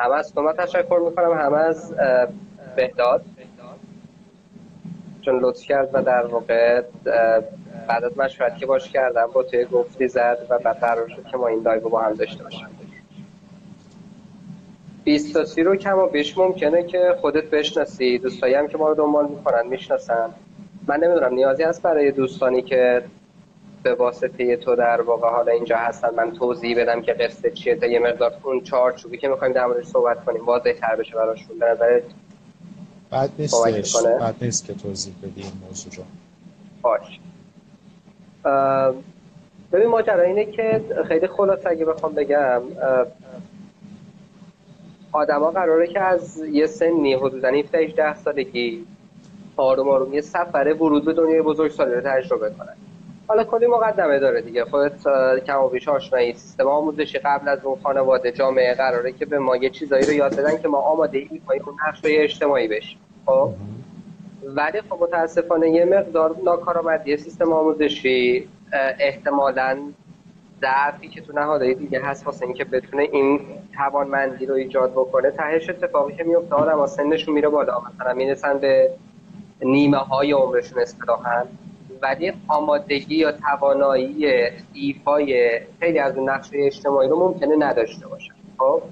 هم از تو تشکر می‌کنم. هم از بهداد. چون لطف کرد و در واقع بعد از مشورت که باش کردم با تو یه گپی زد و بعد قرار شد که ما این لایو با هم داشته باشیم. 20 تا سی رو کم و بیش ممکنه که خودت بشناسی. دوستایی هم که ما رو دنبال می‌کنن می‌شناسن. من نمی‌دونم نیازی هست برای دوستانی که به واسطه تو در واقع حالا اینجا هستن من توضیح بدم که قصه چیه. تا یه مقدار اون چوبی که می‌خوایم در موردش صحبت کنیم واضح تر بشه براشون. به نظرت بعد نیستش بعد نیست که توضیح بدی این موضوع رو. باش. ببین ماجرا اینه که خیلی خلاص اگه بخوام بگم آدما قراره که از یه سنی حدودا 17 18 سالگی آروم آروم یه سفره ورود به دنیای بزرگسالی رو تجربه کنن. حالا کلی مقدمه داره دیگه. خودت کم و بیش آشنایی. سیستم آموزشی قبل از اون خانواده جامعه قراره که به ما یه چیزایی رو یاد بدن که ما آماده ای می‌کنیم اون نقش اجتماعی بشیم. خب؟ ولی خب متاسفانه یه مقدار ناکارآمدی سیستم آموزشی احتمالاً ضعفی که تو نهادهای دیگه هست واسه اینکه بتونه این توانمندی رو ایجاد بکنه تهش اتفاقی که میفته آدم سنشون میره بالا. مثلا می‌رسن به نیمه های عمرشون اصطلاحا. ولی آمادگی یا توانایی ایفای خیلی از اون نقشه اجتماعی رو ممکنه نداشته باشن خب؟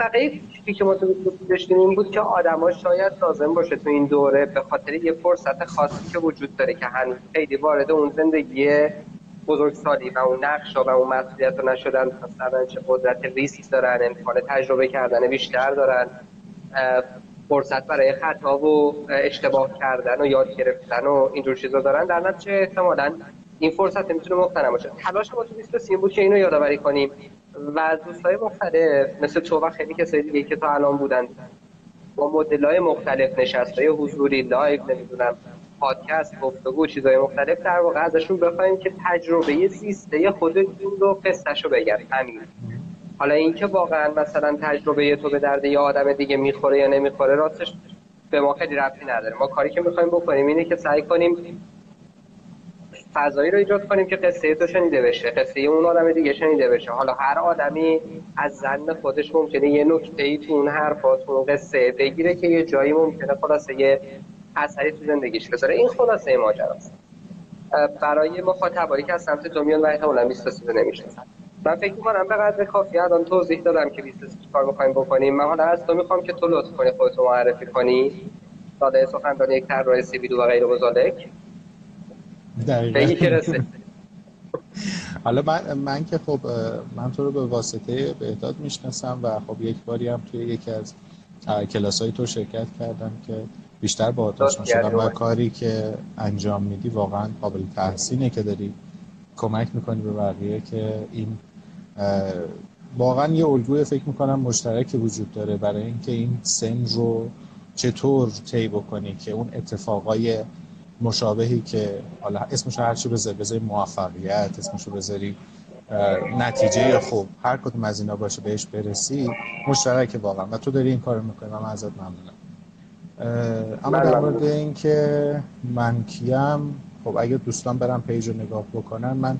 دقیقه چیزی که ما تو داشتیم این بود که آدما شاید لازم باشه تو این دوره به خاطر یه فرصت خاصی که وجود داره که هنوز خیلی وارد اون زندگی بزرگسالی و اون نقش و اون مسئولیت رو نشدن مثلا چه قدرت ریسک دارن امکان تجربه کردن بیشتر دارن. فرصت برای خطا و اشتباه کردن و یاد گرفتن و اینجور چیزا دارن. در نتیجه احتمالاً این فرصت می‌تونه مغتنم باشه. تلاش ما تو 23 بود که اینو یادآوری کنیم. و دوستای مختلف مثل تو و خیلی کسای دیگه که تا الان بودن با مدل های مختلف نشسته حضوری لایو نمی‌دونم پادکست گفتگو چیزای مختلف در واقع ازشون بخوایم که تجربه زیسته خودتون رو قصهش رو بگن همین. حالا اینکه واقعا مثلا تجربه تو به درد یه آدم دیگه می‌خوره یا نمی‌خوره راستش به ما خیلی ربطی نداره. ما کاری که می‌خوایم بکنیم اینه که سعی کنیم فضایی رو ایجاد کنیم که قصه تو شنیده بشه قصه اون آدم دیگه شنیده بشه. حالا هر آدمی از زن خودش ممکنه یه نکته ای تو اون حرفات اون قصه بگیره که یه جایی ممکنه خلاصه یه اثری تو زندگیش بذاره. این خلاصه ماجراست. برای مخاطبایی که از سمت تو میان و احتمالاً 23 نمی‌شناسن من فکر می‌کنم به قدر کافی الان توضیح دادم که 23 کار می‌خوایم بکنیم. من حالا از تو می‌خوام که تو لطف کنی خودتو معرفی کنی. ساده سخنرانی یک طراح سیبیل و غیر مزالک. دقیقاً. حالا من, من که خب من تو رو به واسطه بهداد می‌شناسم و خب یک باری هم توی یکی از کلاس های تو شرکت کردم که بیشتر با آتش شدم و کاری که انجام میدی واقعا قابل تحسینه که داری کمک می‌کنی به بقیه که این واقعا یه الگوی فکر می‌کنم مشترک وجود داره برای اینکه این سن رو چطور طی بکنی که اون اتفاقای مشابهی که حالا اسمش هر چی بذاری بذاری موفقیت اسمشو بذاری نتیجه خوب هر کدوم از اینا باشه بهش برسی مشترک واقعا. و تو داری این کارو می‌کنی من ازت ممنونم. اما در مورد اینکه من کیم خب اگه دوستان برم پیج رو نگاه بکنن من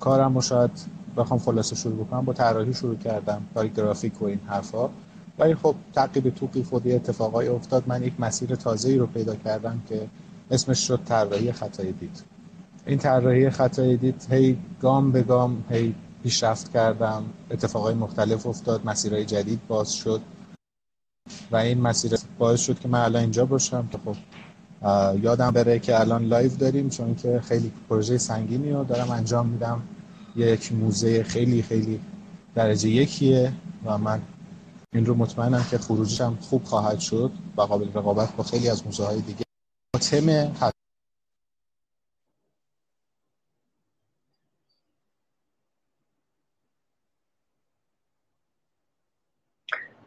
کارم رو شاید بخوام خلاصه شروع بکنم با طراحی شروع کردم کاری گرافیک و این حرفا. ولی خب تعقیب توقی خودی اتفاقای افتاد من یک مسیر تازه رو پیدا کردم که اسمش شد طراحی خطای دید. این طراحی خطای دید هی گام به گام هی پیشرفت کردم اتفاقای مختلف افتاد مسیرهای جدید باز شد و این مسیر باعث شد که من الان اینجا باشم که خب یادم بره که الان لایو داریم چون که خیلی پروژه سنگینی رو دارم انجام میدم. یک موزه خیلی خیلی درجه یکیه و من این رو مطمئنم که خروجش هم خوب خواهد شد و قابل رقابت با خیلی از موزه های دیگه تم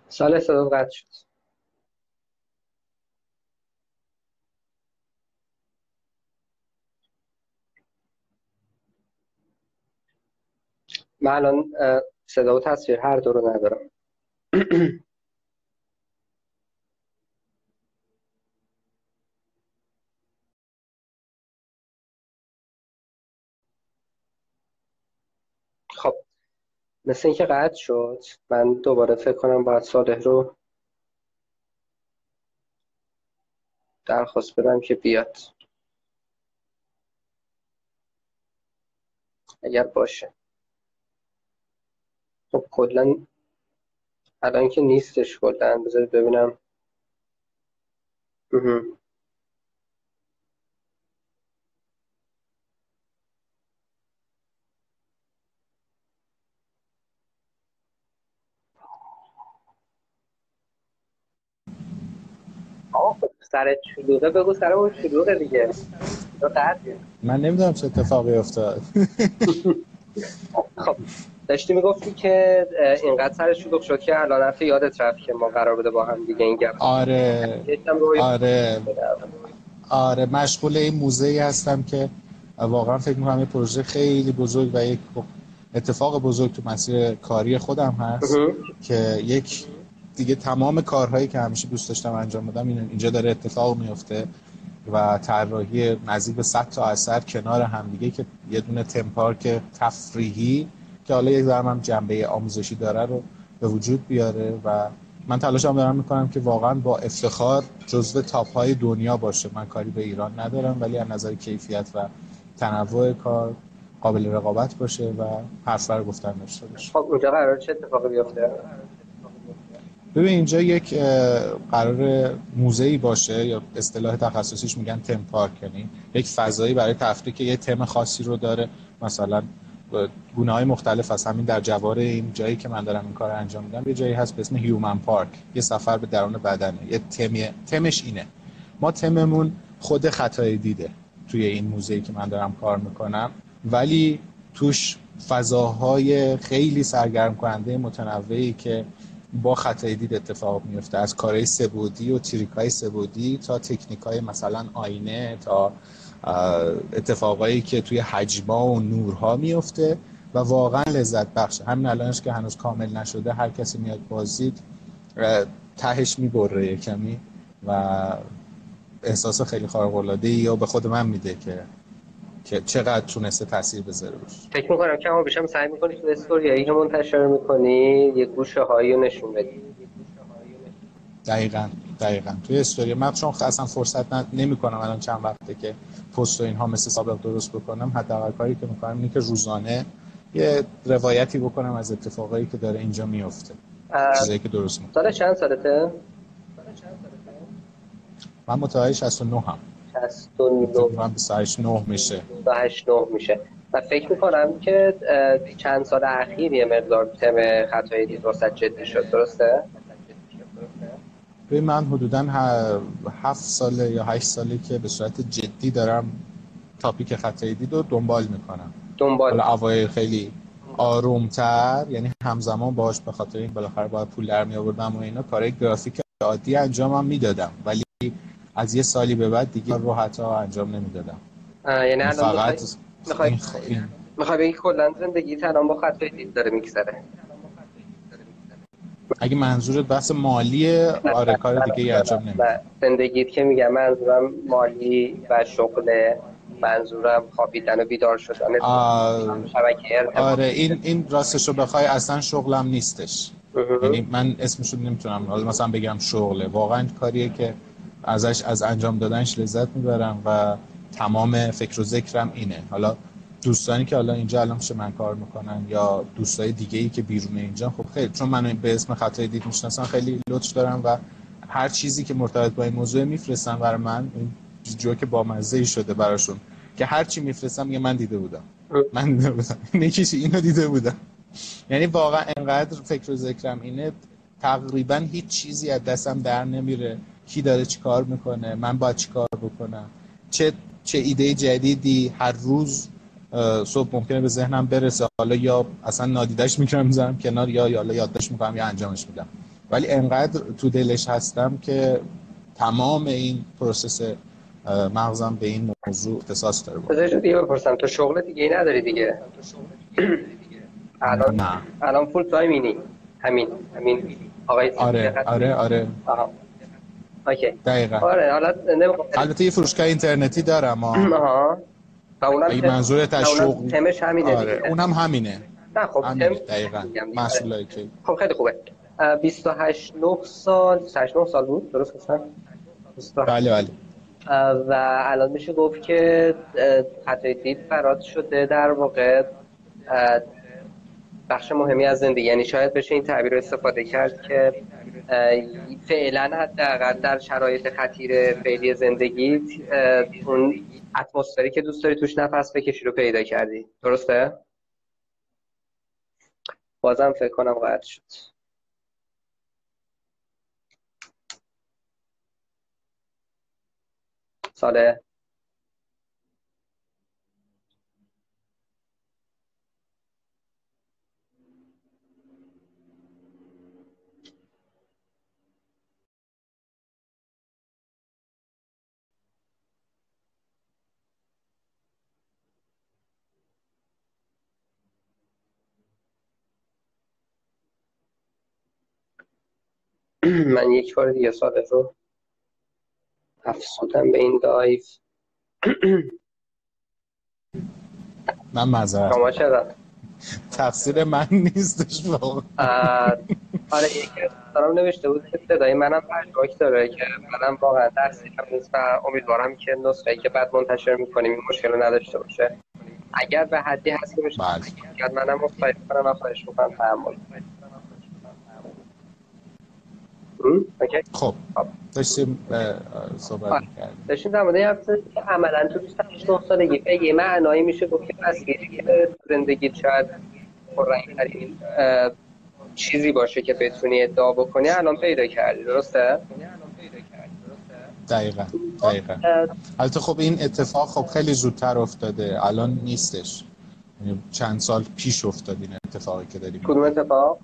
سال صدا قطع شد. من الان صدا و تصویر هر دو رو ندارم. خب مثل اینکه قطع شد من دوباره فکر کنم باید صالح رو درخواست بدم که بیاد. اگر باشه. خب کلا الان که نیستش کلا. بذارید ببینم. سر شلوغه بگو سر اون شلوغه دیگه. من نمی‌دونم چه اتفاقی افتاد. خب. داشتی می‌گفتی که اینقدر سر شلوغ شد که الان رفت یادت رفت که ما قرار بوده با هم دیگه این گپ آره. آره. آره مشغول این موزه ای هستم که واقعا فکر می‌کنم یه پروژه خیلی بزرگ و یک اتفاق بزرگ تو مسیر کاری خودم هست که یک دیگه تمام کارهایی که همیشه دوست داشتم انجام بدم اینجا داره اتفاق میفته و طراحی نزدیک به 100 تا اثر کنار همدیگه که یه دونه تمپارک تفریحی که حالا یک هم جنبه آموزشی داره رو به وجود بیاره و من تلاشم دارم می‌کنم که واقعا با افتخار جزو تاپ های دنیا باشه. من کاری به ایران ندارم ولی از نظر کیفیت و تنوع کار قابل رقابت باشه و حرف بر گفتن داشته باشه. خب اونجا قرار چه اتفاقی بیفته؟ ببین اینجا یک قرار موزه باشه یا اصطلاح تخصصیش میگن تم پارک یعنی یک فضایی برای تفریح که یه تم خاصی رو داره. مثلا گونه های مختلف از همین در جوار این جایی که من دارم این کار انجام میدم یه جایی هست به اسم هیومن پارک. یه سفر به درون بدنه. یه تمی تمش اینه. ما تممون خود خطای دیده توی این موزه که من دارم کار می‌کنم. ولی توش فضاهای خیلی سرگرم کننده متنوعی که با خطای دید اتفاق میفته از کارهای سبودی و تریک های سبودی تا تکنیک های مثلا آینه تا اتفاقایی که توی حجما و نورها میفته و واقعا لذت بخشه همین الانش که هنوز کامل نشده هر کسی میاد بازید تهش می‌بره کمی و احساس خیلی خارق العاده یا به خود من میده که که چقدر تونسته تاثیر بذاره روش فکر می‌کنم که اما بیشم سعی می‌کنی تو استوریایی که منتشر می‌کنی یه گوشه هایی نشون بدی. دقیقا دقیقا. توی استوری من چون اصلا فرصت نمی کنم الان چند وقته که پست و اینها مثل سابق درست بکنم حداقل کاری که می‌کنم اینه که روزانه یه روایتی بکنم از اتفاقایی که داره اینجا میفته چیزایی که درست می‌کنم. سال چند سالته؟ من متولد 69 هم. 69 میشه. 29 میشه. و فکر می‌کنم که چند سال اخیر یه مقدار تم خطای دید جدی شد درسته؟ به من حدودا هفت ساله یا هشت ساله که به صورت جدی دارم تاپیک خطای دید رو دنبال می‌کنم. دنبال. حالا اوایل خیلی آرومتر یعنی همزمان باش به خاطر این بالاخره باید پول در می آوردم و اینا کارهای گرافیک عادی انجامم می‌دادم. ولی از یه سالی به بعد دیگه رو حتی انجام نمی‌دادم. یعنی الان فقط می‌خوای می‌خوای بگی کلا زندگی الان با خط دید داره میگذره. اگه منظورت بحث مالی آره کار دیگه انجام نمیده. زندگیت که میگم منظورم مالی و شغل منظورم خوابیدن و بیدار شدن. آره این این راستش رو بخوای اصلا شغلم نیستش. یعنی من اسمشو نمی‌تونم حالا مثلا بگم شغله. واقعا کاریه که ازش از انجام دادنش لذت می‌برم و تمام فکر و ذکرم اینه. حالا دوستانی که حالا اینجا الان پیش من کار می‌کنن یا دوستای دیگه ای که بیرون اینجا خب خیلی چون منو به اسم خطای دید می‌شناسن خیلی لطف دارم و هر چیزی که مرتبط با این موضوع میفرستن برای من این جوک با مزه ای شده براشون که هر چی میفرستم یه من دیده بودم. من دیده بودم. نکیشی اینو دیده بودم. یعنی واقعا انقدر فکر و ذکرم اینه تقریبا هیچ چیزی از دستم در نمیره. کی داره چیکار می‌کنه؟ من باید چیکار بکنم؟ چه چه ایده جدیدی هر روز صبح ممکنه به ذهنم برسه. حالا یا اصلا نادیدش می‌کنم می‌ذارم کنار یا یا یادداشت می‌کنم یا انجامش میدم. ولی انقدر تو دلش هستم که تمام این process مغزم به این موضوع اختصاص داره. بذار دیگه بپرسم تو شغل دیگه ای نداری دیگه؟ الان نه. الان full time یعنی همین همین. آقای آره آره آره. آها. اوکی. دقیقا. آره حالا البته یه فروشگاه اینترنتی دارم آها. و اونم اگه منظورت شغله تمش همینه آره. اونم همینه. نه خب دقیقا. محصولایی که خب خیلی خوبه. 28 9 سال 28 9 سال بود؟ درست هستم بله بله. و الان میشه گفت که خطای دید فراد شده در واقع بخش مهمی از زندگی. یعنی شاید بشه این تعبیر رو استفاده کرد که فعلا حداقل در شرایط خطیر فعلی زندگی اون اتمسفری که دوست داری توش نفس بکشی رو پیدا کردی. درسته؟ بازم فکر کنم قطع شد. ساله؟ من یک بار دیگه ساده رو افسودم به این دایف. من معذرت شما چرا؟ تفسیر من نیستش آره یکی دارم نوشته بود که صدای منم پشتاک داره که منم واقعا درسی نیست و امیدوارم که نسخه که بعد منتشر می‌کنیم این مشکل رو نداشته باشه. اگر به حدی هست که بشه بله. منم مصاحبه کنم و خواهش می‌کنم تحمل خب داشتیم صحبت. کردیم داشتیم در مورد که عملا تو 28 سالگی به یه معنایی میشه گفت که مسیری که زندگی شاید پررنگترین چیزی باشه که بتونی ادعا بکنی الان پیدا کردی درسته؟ دقیقا دقیقا البته خب این اتفاق خب خیلی زودتر افتاده الان نیستش یعنی چند سال پیش افتاد این اتفاقی که داریم کدوم اتفاق؟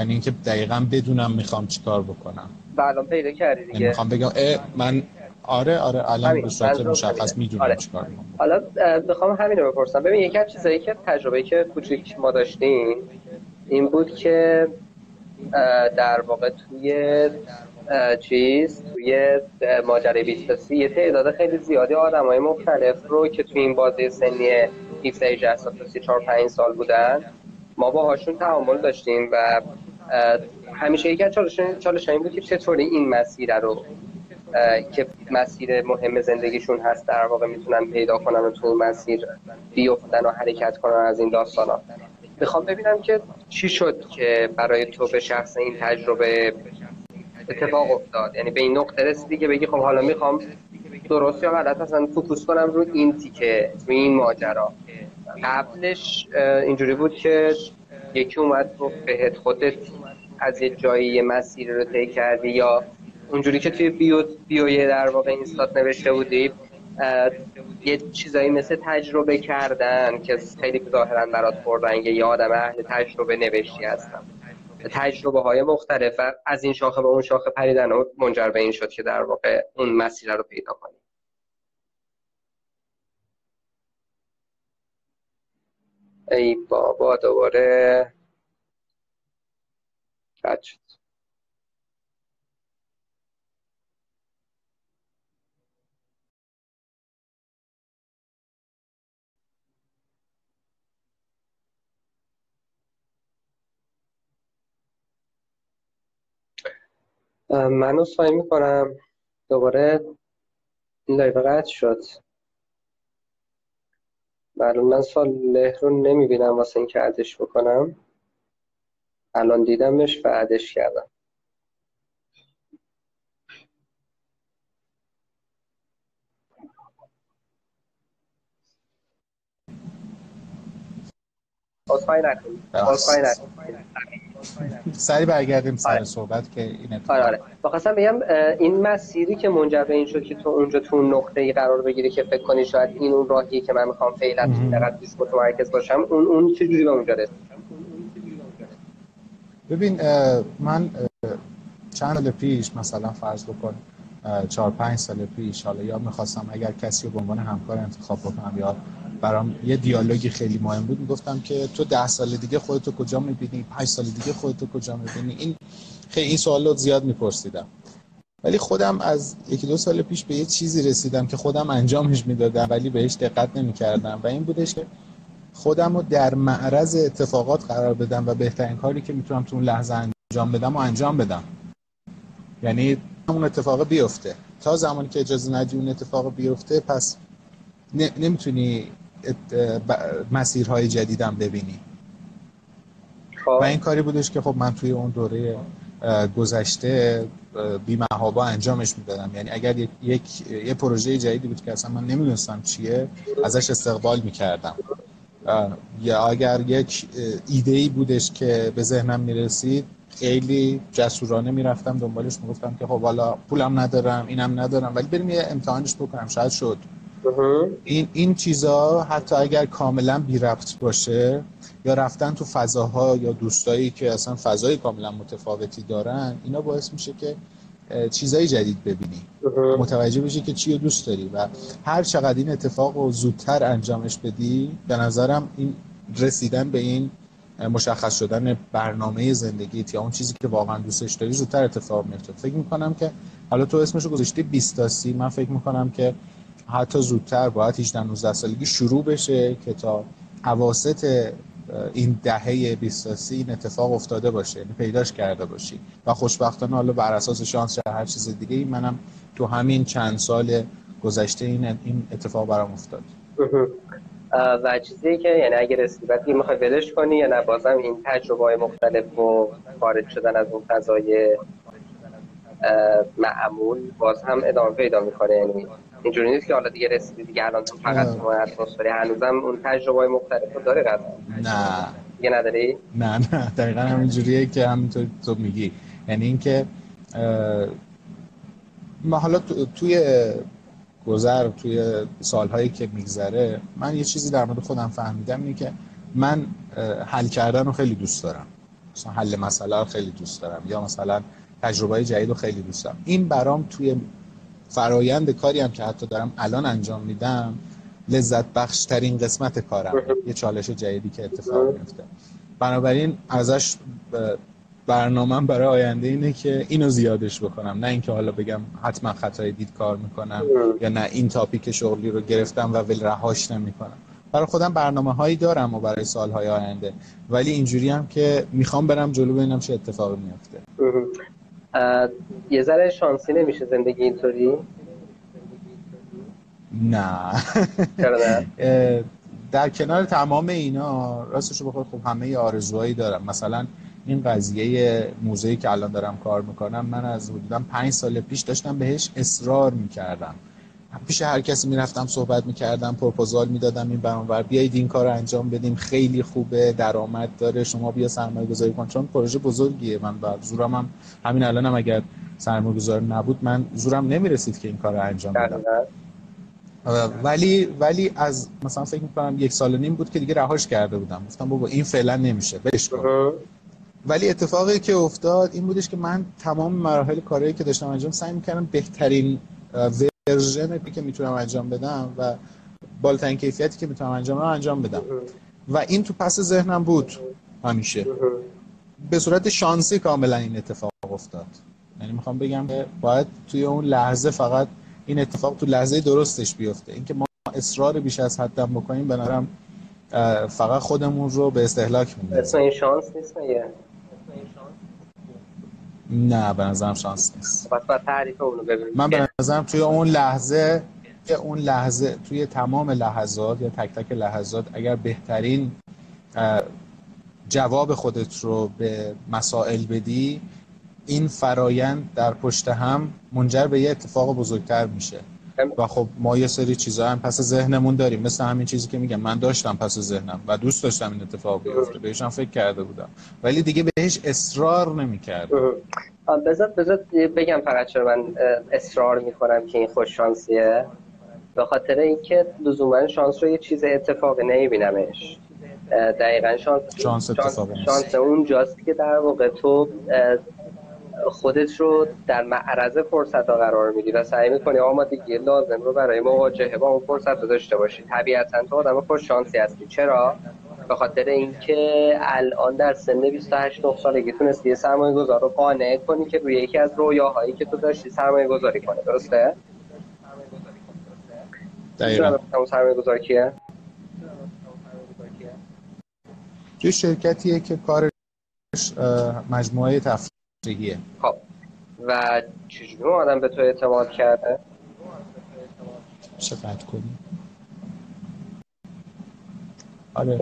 یعنی اینکه دقیقا بدونم می‌خوام چیکار بکنم. الان پیدا کردی دیگه؟ یعنی می‌خوام بگم من آره آره الان به صورت مشخص می‌دونم آره. چیکار کنم حالا می‌خوام همین رو بپرسم. ببین یکی از چیزایی که تجربه که کوچیک ما داشتیم این بود که در واقع توی چیز توی ماجرای 20 یه تعداد خیلی زیادی آدم های مختلف رو که توی این بازه سنی 17 18 سال تا 34 5 سال بودن ما باهاشون تعامل داشتیم و همیشه یکی از چالش این بود که چطوری این مسیر رو که مسیر مهم زندگیشون هست در واقع می‌تونن پیدا کنن و تو مسیر بیفتن و حرکت کنن از این داستان ها می‌خوام ببینم که چی شد که برای تو به شخص این تجربه اتفاق افتاد؟ یعنی به این نقطه رسیدی که بگی خب حالا می‌خوام درست یا غلط اصلا فوکوس کنم رو این تیکه رو این ماجرا. قبلش اینجوری بود که یکی اومد بهت خودت از یه جایی مسیر رو طی کردی یا اونجوری که توی بیو بیوی در واقع اینستات نوشته بودی یه چیزایی مثل تجربه کردن که خیلی ظاهرا برات پررنگه یه آدم اهل تجربه نوشتی هستم. تجربه های مختلف از این شاخه به اون شاخه پریدن و منجر به این شد که در واقع اون مسیر رو پیدا کنی. ای بابا دوباره قد شد من اصفایی می‌کنم. دوباره این لایو قطع شد. معلوم من سال رو نمی‌بینم واسه این که عدش بکنم. الان دیدمش و عدش کردم نکنید نکنید سری برگردیم سر آره. صحبت که این اتفاق آره آره. بخواستم بگم این مسیری که منجر به این شد که تو اونجا تو نقطه ای قرار بگیری که فکر کنی شاید این اون راهیه که من می‌خوام فعلا فقط پیش متمرکز باشم اون اون چه جوری به اونجا رسید ببین من چند سال پیش مثلا فرض بکن چهار پنج سال پیش حالا یا می‌خواستم اگر کسی رو به عنوان همکار انتخاب بکنم یا برام یه دیالوگی خیلی مهم بود می‌گفتم که تو ده سال دیگه خودتو کجا می‌بینی؟ پنج سال دیگه خودتو کجا می‌بینی؟ این خیلی این سوال رو زیاد میپرسیدم. ولی خودم از یکی دو سال پیش به یه چیزی رسیدم که خودم انجامش می‌دادم ولی بهش دقت نمی‌کردم. و این بودش که خودم رو در معرض اتفاقات قرار بدم و بهترین کاری که می‌تونم تو اون لحظه انجام بدم و انجام بدم. یعنی اون اتفاق بیفته. تا زمانی که اجازه ندی اون اتفاق بیفته پس نمی‌تونی مسیرهای جدیدم ببینی. خب. و این کاری بودش که خب من توی اون دوره گذشته بی محابا انجامش می‌دادم. یعنی اگر یک, یک یه پروژه جدیدی بود که اصلا من نمی‌دونستم چیه ازش استقبال می‌کردم. یا اگر یک ایده ای بودش که به ذهنم می‌رسید خیلی جسورانه می‌رفتم دنبالش می‌گفتم که خب حالا پولم ندارم اینم ندارم ولی بریم یه امتحانش بکنم شاید شد. این این چیزا حتی اگر کاملا بی ربط باشه یا رفتن تو فضاها یا دوستایی که اصلا فضای کاملا متفاوتی دارن اینا باعث میشه که چیزای جدید ببینی. متوجه بشی که چی رو دوست داری و هر چقدر این اتفاق رو زودتر انجامش بدی به نظرم این رسیدن به این مشخص شدن برنامه زندگی یا اون چیزی که واقعا دوستش داری زودتر اتفاق میفته فکر می‌کنم که حالا تو اسمش رو گذاشتی 20 تا 30 من فکر می‌کنم که حتی زودتر باید 18 19 سالگی شروع بشه که تا اواسط این دهه 20 این اتفاق افتاده باشه یعنی پیداش کرده باشی. و خوشبختانه حالا بر اساس شانس یا هر چیز دیگه ای منم تو همین چند سال گذشته این این اتفاق برام افتاد. و چیزی که یعنی اگر رسیدت این می‌خوای ولش کنی یا نه؟ بازم این تجربه های مختلف و خارج شدن از اون فضای معمول باز هم ادامه پیدا می‌کنه یعنی اینجوری نیست که حالا دیگه رسیدی دیگه الان تو فقط تو اتمسفری هنوزم اون تجربه مختلف رو داره قضا نه. دیگه نداری؟ نه نه. دقیقا همینجوریه که همینطور تو میگی. یعنی اینکه ما حالا توی گذر توی سالهایی که میگذره من یه چیزی در مورد خودم فهمیدم اینه که من حل کردن رو خیلی دوست دارم. مثلا حل مسئله رو خیلی دوست دارم. یا مثلا تجربه جدید رو خیلی دوست دارم. این برام توی فرایند کاری هم که حتی دارم الان انجام میدم لذت بخش ترین قسمت کارم. یه چالش جدیدی که اتفاق میفته بنابراین ازش برنامه برای آینده اینه که اینو زیادش بکنم. نه اینکه حالا بگم حتما خطای دید کار می‌کنم یا نه این تاپیک شغلی رو گرفتم و ول رهاش نمی‌کنم. برای خودم برنامه هایی دارم و برای سالهای آینده. ولی اینجوری هم که می‌خوام برم جلو ببینم چه اتفاقی میفته یه ذره شانسی نمیشه زندگی اینطوری؟ نه. در کنار تمام اینا راستش بخواد خب همه آرزوهایی دارم. مثلا این قضیه موزهی که الان دارم کار می‌کنم من از حدودا پنج سال پیش داشتم بهش اصرار می‌کردم. پیش هر کسی می‌رفتم صحبت می‌کردم پروپوزال می‌دادم این برانور. بیایید این کار رو انجام بدیم. خیلی خوبه درآمد داره. شما بیا سرمایه گذاری کن. چون پروژه بزرگیه. من بر زورم هم همین الانم هم اگر سرمایه گذار نبود من زورم نمی‌رسید که این کار رو انجام بدم. ولی ولی از مثلا فکر می‌کنم یک سال و نیم بود که دیگه رهاش کرده بودم. گفتم بابا این فعلا نمیشه. بهش کن. ولی اتفاقی که افتاد این بودش که من تمام مراحل کاری که داشتم انجام سعی می‌کردم بهترین ورژنی که می‌تونم انجام بدم و بالاترین کیفیتی که می‌تونم انجام بدم انجام بدم. و این تو پس ذهنم بود همیشه. به صورت شانسی کاملا این اتفاق افتاد. یعنی می‌خوام بگم که باید توی اون لحظه فقط این اتفاق تو لحظه درستش بیفته. اینکه ما اصرار بیش از حدم بکنیم به نظرم فقط خودمون رو به استهلاک میندازیم اسم این شانس نیست نه به نظرم شانس نیست. تعریف اونو ببینیم. من به نظرم توی اون لحظه اون لحظه توی تمام لحظات یا تک تک لحظات اگر بهترین جواب خودت رو به مسائل بدی این فرایند در پشت هم منجر به یه اتفاق بزرگتر میشه. و خب ما یه سری چیزا هم پس ذهنمون داریم. مثل همین چیزی که میگم من داشتم پس ذهنم و دوست داشتم این اتفاق بیفته. بهش هم فکر کرده بودم. ولی دیگه بهش اصرار نمی‌کردم. بذات بذات بگم فقط چرا من اصرار می‌کنم که این خوش شانسیه. به خاطر اینکه لزوما شانس رو یه چیز اتفاق نمیبینمش. دقیقا شانس شانس, شانس, شانس اونجاست که در واقع تو خودت رو در معرض فرصت ها قرار میدی و سعی می‌کنی آمادگی لازم رو برای مواجهه با اون فرصت رو داشته باشی. طبیعتا تو آدم خوش شانسی هستی. چرا؟ به خاطر اینکه الان در سن 28 9 سالگی تونستی یه سرمایه گذار رو قانع کنی که روی یکی از رویاهایی که تو داشتی سرمایه گذاری کنه درسته؟ دقیقا. سرمایه گذار کیه؟ توی شرکتیه که کارش مجموعه تفریحیه خب. و چجوری آدم به تو اعتماد کرده؟ چقدر کنی آره.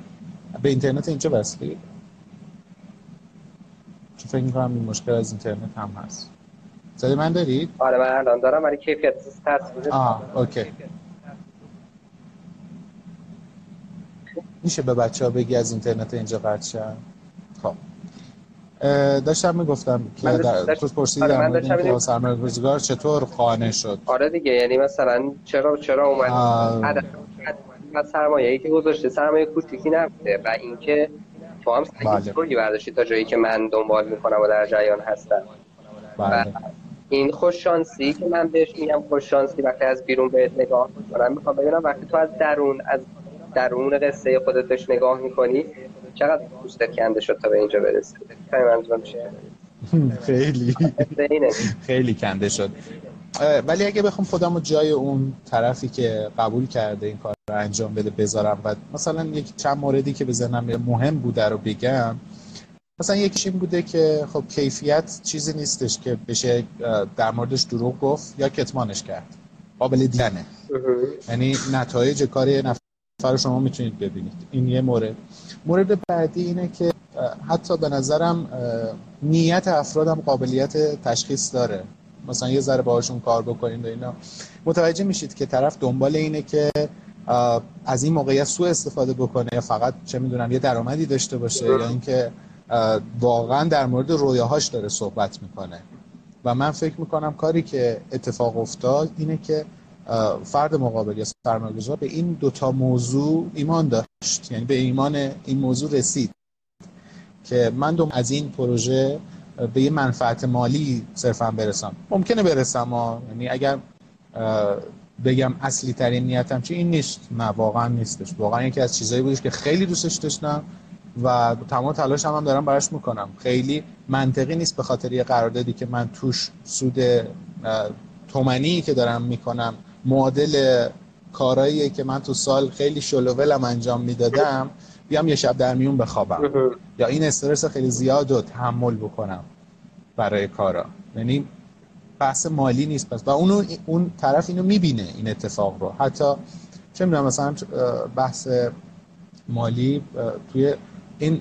به اینترنت اینجا وصلی چون فکر می‌کنم این مشکل از اینترنت هم هست. صدای من دارید؟ آره من الان دارم ولی کیفیت تصویر آه اوکی. میشه به بچه ها بگی از اینترنت اینجا قطع شد خب. داشتم می‌گفتم که در تو اینکه اینو- سرمایه گذار چطور قانع شد آره دیگه یعنی مثلا چرا چرا اومد. عدد و سرمایه ای که گذاشته سرمایه کوچیکی نبوده و اینکه تو هم بله. سعی کنی برداشتی تا جایی که من دنبال می‌کنم و در جریان هستم بله این خوش شانسی که من بهش میگم خوش شانسی وقتی از بیرون بهت نگاه می‌کنم می‌خوام ببینم وقتی تو از درون از درون قصه خودت بهش نگاه می‌کنی چقدر دوستت کنده شد تا به اینجا خیلی منظورم چیه؟ خیلی. خیلی کنده شد. ولی اگه بخوام خودم رو جای اون طرفی که قبول کرده این کار رو انجام بده بذارم و مثلا یک چند موردی که به ذهنم مهم بوده رو بگم. مثلا یکیش این بوده که خب کیفیت چیزی نیستش که بشه در موردش دروغ گفت یا کتمانش کرد. قابل دیدنه. یعنی نتایج کار یه رو شما می‌تونید ببینید. این یه مورد. مورد بعدی اینه که حتی به نظرم نیت افرادم قابلیت تشخیص داره. مثلا یه ذره باهاشون کار بکنید و اینا. متوجه میشید که طرف دنبال اینه که از این موقعیت سوء استفاده بکنه یا فقط چه می‌دونم یه درآمدی داشته باشه یا اینکه اه، واقعا در مورد رویاهاش داره صحبت می‌کنه. و من فکر می‌کنم کاری که اتفاق افتاد اینه که فرد مقابل یا سرمایه‌گذار به این دوتا موضوع ایمان داشت. یعنی به ایمان این موضوع رسید که من دوم از این پروژه به یه منفعت مالی صرفا برسم. ممکنه برسم ها. یعنی اگر بگم اصلی ترین نیتم چی؟ این نیست. نه واقعا نیستش. واقعا یکی از چیزایی بودش که خیلی دوستش داشتم و تمام تلاشم هم دارم براش می‌کنم. خیلی منطقی نیست به خاطر یه قراردادی که من توش سود تومنی که دارم می‌کنم معادل کارهایی که من تو سال خیلی شلوولم انجام می‌دادم بیام یه شب در میون بخوابم. یا این استرس خیلی زیاد رو تحمل بکنم برای کارا. یعنی بحث مالی نیست. پس و اونو اون طرف اینو می‌بینه این اتفاق رو. حتی چه می‌دونم مثلا بحث مالی توی این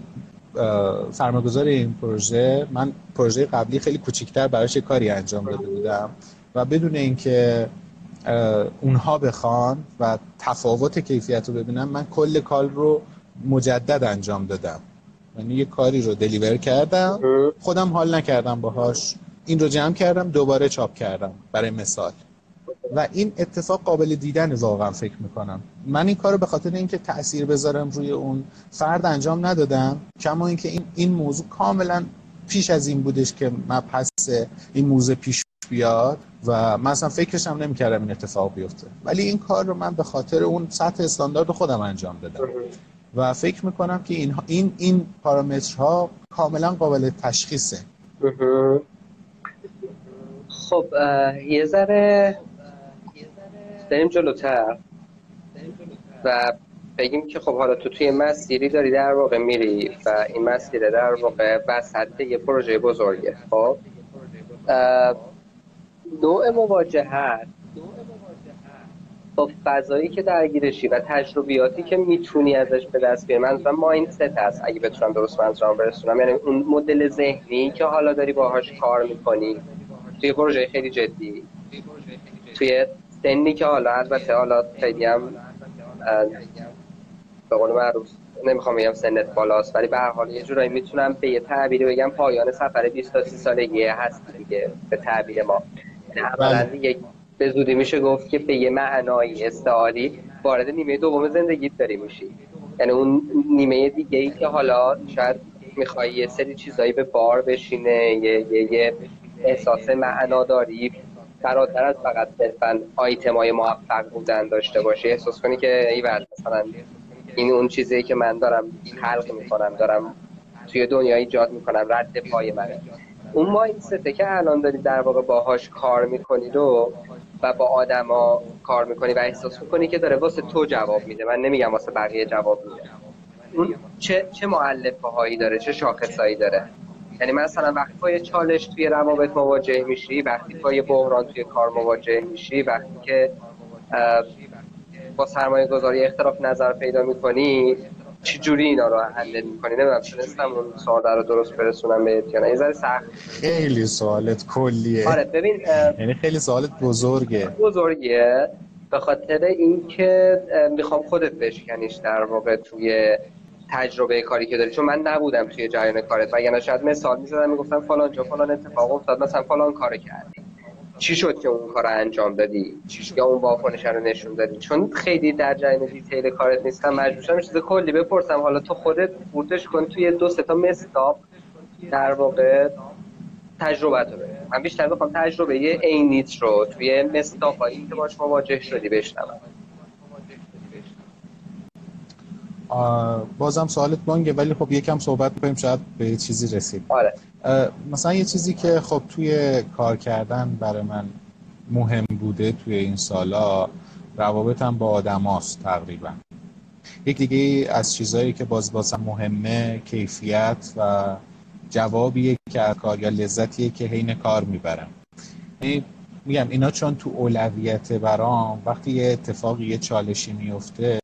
سرمایه‌گذار این پروژه من پروژه قبلی خیلی کوچیکتر براش کاری انجام داده بودم. و بدون اینکه اونها بخوان و تفاوت کیفیت رو ببینم من کل کار رو مجدد انجام دادم. یعنی یه کاری رو دلیور کردم خودم حال نکردم باهاش. این رو جمع کردم دوباره چاپ کردم برای مثال. و این اتفاق قابل دیدن واقعا فکر می‌کنم. من این کار رو به خاطر اینکه تاثیر بذارم روی اون فرد انجام ندادم کما اینکه این این موضوع کاملا پیش از این بودش که پس این موزه پیش بیاد و من اصلا فکرش هم نمی‌کردم این اتفاق بیفته. ولی این کار رو من به خاطر اون سطح استاندارد خودم انجام دادم. و فکر می‌کنم که این این این پارامترها کاملا قابل تشخیصه. خب یه ذره بریم جلوتر. و بگیم که خب حالا تو توی مسیری داری در واقع میری و این مسیر در واقع وسط یه پروژه بزرگه خب؟ نوع مواجهت با فضایی که درگیرشی و تجربیاتی که می‌تونی ازش به دست بیاری. منظورم مایندست هست اگه بتونم درست منظورم برسونم. یعنی اون مدل ذهنی که حالا داری باهاش کار می‌کنی. توی پروژه خیلی جدی. توی سنی که حالا البته حالا خیلی هم به قول معروف نمی‌خوام بگم سنت بالاست ولی به هر حال یه جورایی می‌تونم به یه تعبیری بگم پایان سفر 20 تا 30 سالگی هست دیگه به تعبیر ما. یعنی بله. دیگه به زودی میشه گفت که به یه معنایی استعاری وارد نیمه دوم زندگیت داری میشی. یعنی اون نیمه دیگه ای که حالا شاید می‌خوای یه سری چیزایی به بار بشینه یه, یه, یه احساس معناداری فراتر از فقط صرفا آیتم های موفق بودن داشته باشی احساس کنی که ایول مثلا این اون چیزی که من دارم خلق می‌کنم دارم توی دنیا ایجاد می‌کنم رد پای منه. اون مایندسته که الان داری در واقع باهاش کار می‌کنی رو و با آدما کار می‌کنی و احساس می‌کنی که داره واسه تو جواب میده. من نمیگم واسه بقیه جواب میده. اون چه چه معلفه هایی داره چه شاخصایی داره؟ یعنی مثلا وقتی با یه چالش توی روابط مواجه میشی وقتی با یه بحران توی کار مواجه میشی وقتی که با سرمایه گذاری اختلاف نظر پیدا می‌کنی چجوری اینا رو حل می‌کنی؟ نمی‌دونم تونستم اون سوال رو درست برسونم به یا نه یه سخت. خیلی سوالت کلیه. آره ببین یعنی خیلی سوالت بزرگه. بزرگه به خاطر اینکه می‌خوام خودت بشکنیش در واقع توی تجربه کاری که داری. چون من نبودم توی جریان کارت. و شاید مثال می‌زدم می‌گفتم فلان جا فلان اتفاق افتاد مثلا فلان کار کردی. چی شد که اون کار رو انجام دادی؟ یا اون واکنش رو نشون دادی؟ چون خیلی در جریان دیتیل کارت نیستم مجبور شدم چیز کلی بپرسم. حالا تو خودت بورتش کن توی دو سه تا مستاپ در واقع تجربه تو من بیشتر بخوام تجربه عینیت رو توی مستاپ هایی که باش مواجه شدی بشنوم. بازم سوالت بانگه ولی خب یکم صحبت کنیم شاید به چیزی رسید آره. مثلا یه چیزی که خب توی کار کردن برای من مهم بوده توی این سالا روابطم با آدماست تقریبا. یک دیگه از چیزهایی که باز بازم مهمه کیفیت و جوابیه که از کار یا لذتیه که حین کار می‌برم. یعنی میگم اینا چون تو اولویت برام وقتی یه اتفاقی یه چالشی میفته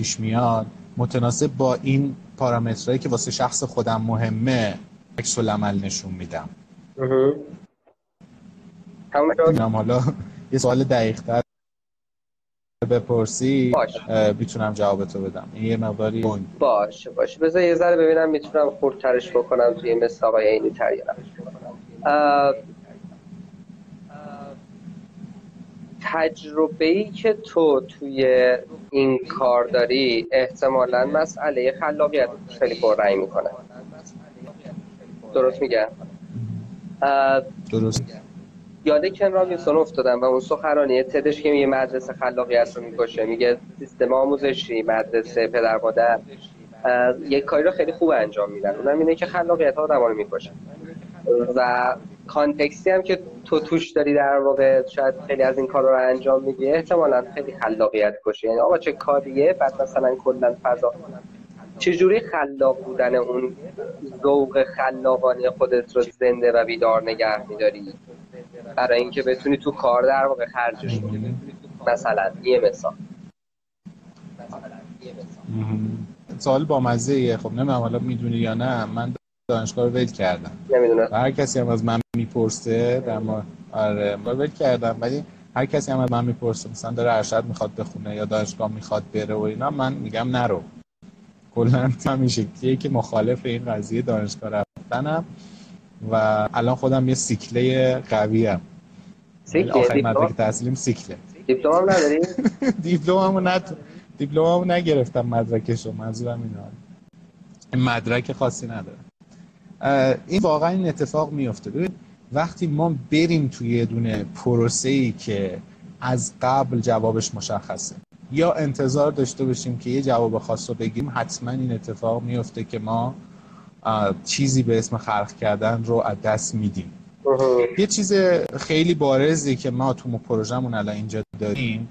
پیش میاد متناسب با این پارامترهایی که واسه شخص خودم مهمه عکس العمل نشون میدم. می‌دونم حالا یه سوال دقیق تر بپرسی می‌تونم جوابتو بدم. این یه مقداری باشه باشه. بذار یه ذره ببینم می‌تونم خورترش بکنم توی مثل آقای اینی تر تجربه ای که تو توی این کار داری احتمالا مسئله خلاقیت خیلی پررنگ می‌کنه. درست میگم؟ درست. یاد کن رابینسون افتادم و اون سخنرانی تدش که میگه مدرسه خلاقیت رو می‌کشه میگه سیستم آموزشی مدرسه پدر مادر. یک کاری رو خیلی خوب انجام میدن. اونم اینه که خلاقیت ها آدم رو می‌کشن و کانتکستی هم که تو توش داری در واقع شاید خیلی از این کار رو انجام میدی احتمالا خیلی خلاقیت کشه. یعنی آقا چه کاریه؟ بعد مثلا کلا فضا. چجوری خلاق بودن اون ذوق خلاقانه خودت رو زنده و بیدار نگه میداری؟ برای اینکه بتونی تو کار در واقع خرجش کنی. مثلا یه مثال. سوال با مزه خب نمی‌دونم حالا می‌دونی یا نه. من دانشگاه رو ول کردم. نمی‌دونم. هر کسی هم از من می‌پرسه در ما آره ول کردم. ولی هر کسی هم از من می‌پرسه مثلا داره ارشد می‌خواد بخونه یا دانشگاه می‌خواد بره و اینا من میگم نرو. کلا همین شکلیه که مخالف این قضیه دانشگاه رفتنم و الان خودم یه سیکله قوی ام سیکله آخرین مدرک تحصیلیم سیکله. دیپلم هم نداری؟ دیپلممو نت دیپلممو نگرفتم مدرکشو منظورم اینه. مدرک خاصی نداره این واقعا این اتفاق میفته ببین وقتی ما بریم توی یه دونه پروسه ای که از قبل جوابش مشخصه یا انتظار داشته باشیم که یه جواب خاص رو بگیم حتما این اتفاق میفته که ما چیزی به اسم خلق کردن رو از دست میدیم. یه چیز خیلی بارزی که ما تو پروژمون الان اینجا داریم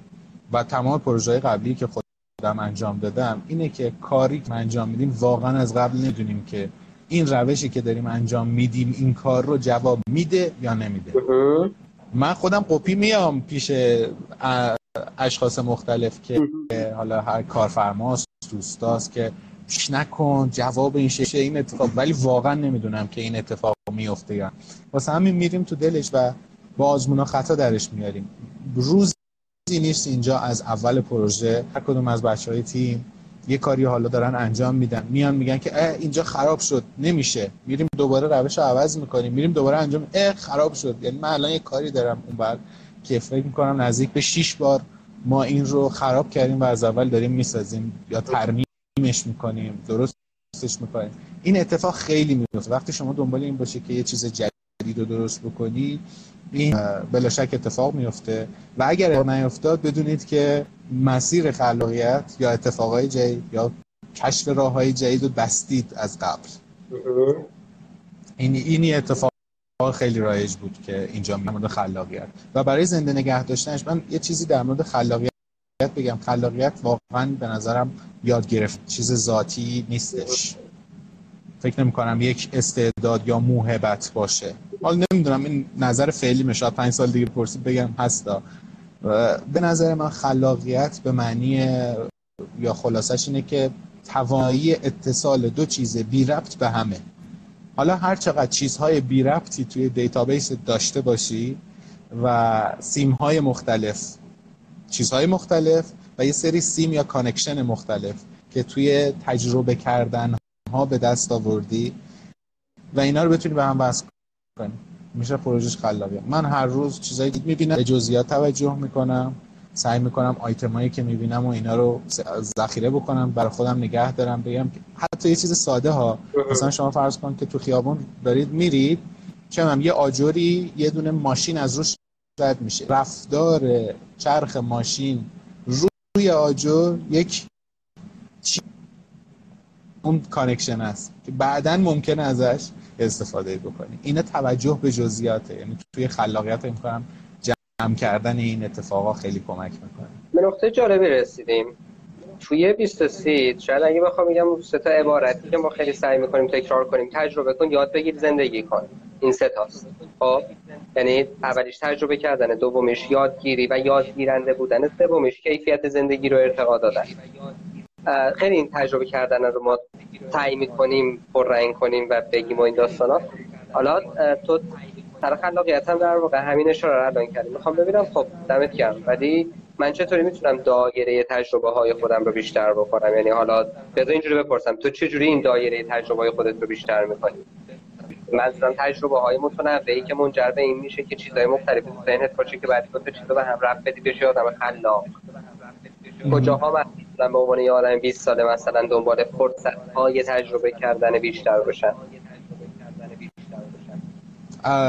و تمام پروژه قبلی که خودم انجام دادم اینه که کاری که انجام میدیم واقعا از قبل نمی‌دونیم که این روشی که داریم انجام میدیم این کار رو جواب میده یا نمیده؟ من خودم قپی میام پیش اشخاص مختلف که حالا هر کارفرماست دوستاست که پیش نکن جواب این ششه این اتفاق ولی واقعا نمی‌دونم که این اتفاق میفته یا واسه همین میریم تو دلش و با آزمون خطا درش میاریم. روزی نیست اینجا از اول پروژه هر کدوم از بچه های تیم یه کاری حالا دارن انجام میدن. میان میگن که اینجا خراب شد. نمیشه. میریم دوباره روش رو عوض می‌کنیم. میریم دوباره انجام اه خراب شد. یعنی من الان یه کاری دارم اون بعد که فکر می‌کنم نزدیک به 6 بار ما این رو خراب کردیم و از اول داریم می‌سازیم. یا ترمیمش می‌کنیم. درستش می‌کنیم. این اتفاق خیلی میفته وقتی شما دنبال این باشه که یه چیز جدید رو درست بکنی این بلا شک اتفاق میفته. و اگر نیفتاد بدونید که مسیر خلاقیت یا اتفاقای جدید یا کشف راه های جدید رو بستید از قبل. این اینی اتفاق خیلی رایج بود که اینجا در مورد خلاقیت. و برای زنده نگه داشتنش من یه چیزی در مورد خلاقیت بگم. خلاقیت واقعا به نظرم یاد گرفت. چیز ذاتی نیستش. فکر نمی کنم یک استعداد یا موهبت باشه. حالا نمی‌دونم این نظر فعلی میشه پنج سال دیگه پرسید بگم هستا به نظر من خلاقیت به معنی یا خلاصش اینه که توانایی اتصال دو چیز بی ربط به همه. حالا هر چقدر چیزهای بی ربطی توی database داشته باشی و سیم های مختلف چیزهای مختلف و یه سری سیم یا connection مختلف که توی تجربه کردن ها به دست آوردی و اینا رو بتونی به هم وصل کنی. میشه خروجیش خلاقیت من هر روز چیزایی دید می‌بینم به جزئیات توجه می‌کنم سعی می‌کنم آیتمایی که می‌بینم و اینا رو ذخیره بکنم برای خودم نگه دارم بگم حتی یه چیز ساده ها. مثلا شما فرض کن که تو خیابون دارید میرید چه یه آجری یه دونه ماشین از روش رد میشه. رفتار چرخ ماشین روی آجر یک اون connection است که بعدا ممکنه ازش استفاده بکنی. اینا توجه به جزئیاته. یعنی توی خلاقیت می‌کنم جمع کردن این اتفاقا خیلی کمک می‌کنه. به نقطه جالبی رسیدیم. توی 20 سیت شاید اگه بخوام بگم سه تا عبارتی که ما خیلی سعی می‌کنیم تکرار کنیم تجربه کن یاد بگیر زندگی کن. این سه تاست. خب؟ یعنی اولیش تجربه کردن دومیش یادگیری و یادگیرنده بودن سومیش کیفیت زندگی رو ارتقا دادن. خیلی این تجربه کردن رو ما تعیین کنیم پررنگ کنیم و بگیم و این داستانا. حالا تو سر خلاقیت هم در واقع همین اشاره رو الان کردیم می‌خوام ببینم خب دمت گرم. ولی من چطوری می‌تونم دایره تجربه های خودم رو بیشتر بکنم؟ یعنی حالا بذار اینجوری بپرسم تو چجوری این دایره تجربه های خودت رو بیشتر می‌کنی منظورم تجربه های متنوعی که منجر به این میشه که چیزهای مختلفی تو ذهنت باشه که بعد تو چیزا به هم رفت بدی بشه آدم خلاق. کجاها مثلا به عنوان یه آدم 20 ساله مثلا دنبال فرصت های تجربه کردن بیشتر باشن.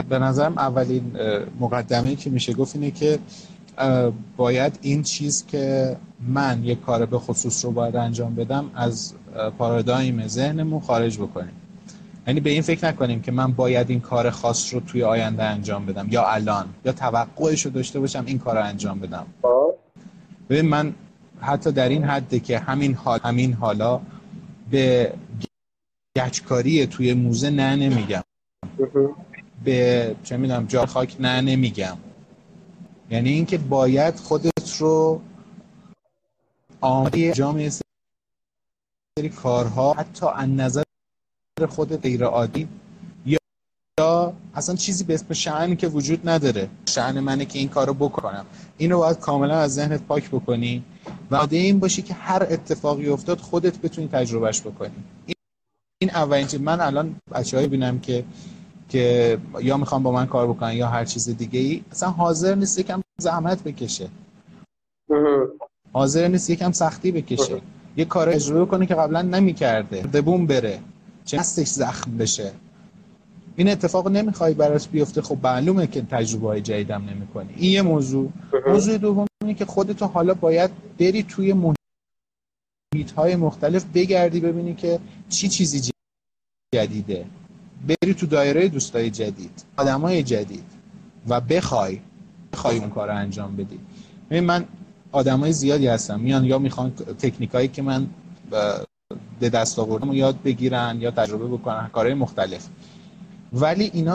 به نظرم اولین مقدمه که میشه گفت اینه که باید این چیز که من یک کار به خصوص رو باید انجام بدم از پارادایم ذهنمون خارج بکنیم. یعنی به این فکر نکنیم که من باید این کار خاص رو توی آینده انجام بدم یا الان یا توقعش رو داشته باشم این کار رو انجام بدم. خب. ببین من حتی در این حده که همین حال همین حالا به گچکاری توی موزه نه نمیگم. به چه می‌دونم جا خاک نه نمیگم. یعنی اینکه باید خودت رو آماده جامعه سری کارها حتی از نظر خود غیر عادی اصلا چیزی به اسم شعن که وجود نداره. شعن منه که این کارو بکنم. اینو باید کاملا از ذهنت پاک بکنی و عاده این باشی که هر اتفاقی افتاد خودت بتونی تجربهش بکنی. این اولین چیز. من الان بچه‌ای بینم که که یا می‌خوام با من کار بکنن یا هر چیز دیگه ای اصلا حاضر نیست یکم زحمت بکشه. حاضر نیست یکم سختی بکشه. یه کار اجرا کنه که قبلا نمی‌کرده. دبون بره. چه زخم بشه. این اتفاق نمی‌خوای براش بیفته. خب معلومه که تجربه های جدیدم نمی‌کنی. این یه موضوع. موضوع دوم اینه که خودتو حالا باید بری توی محیط های مختلف بگردی ببینی که چی چیزی جدیده. بری تو دایره دوستای جدید آدمای جدید و بخوای بخوای اون کار رو انجام بدی. ببین من آدمای زیادی هستم. میان یا می‌خوان تکنیکایی که من به دست آوردم یاد بگیرن یا تجربه بکنن کارهای مختلف. ولی اینا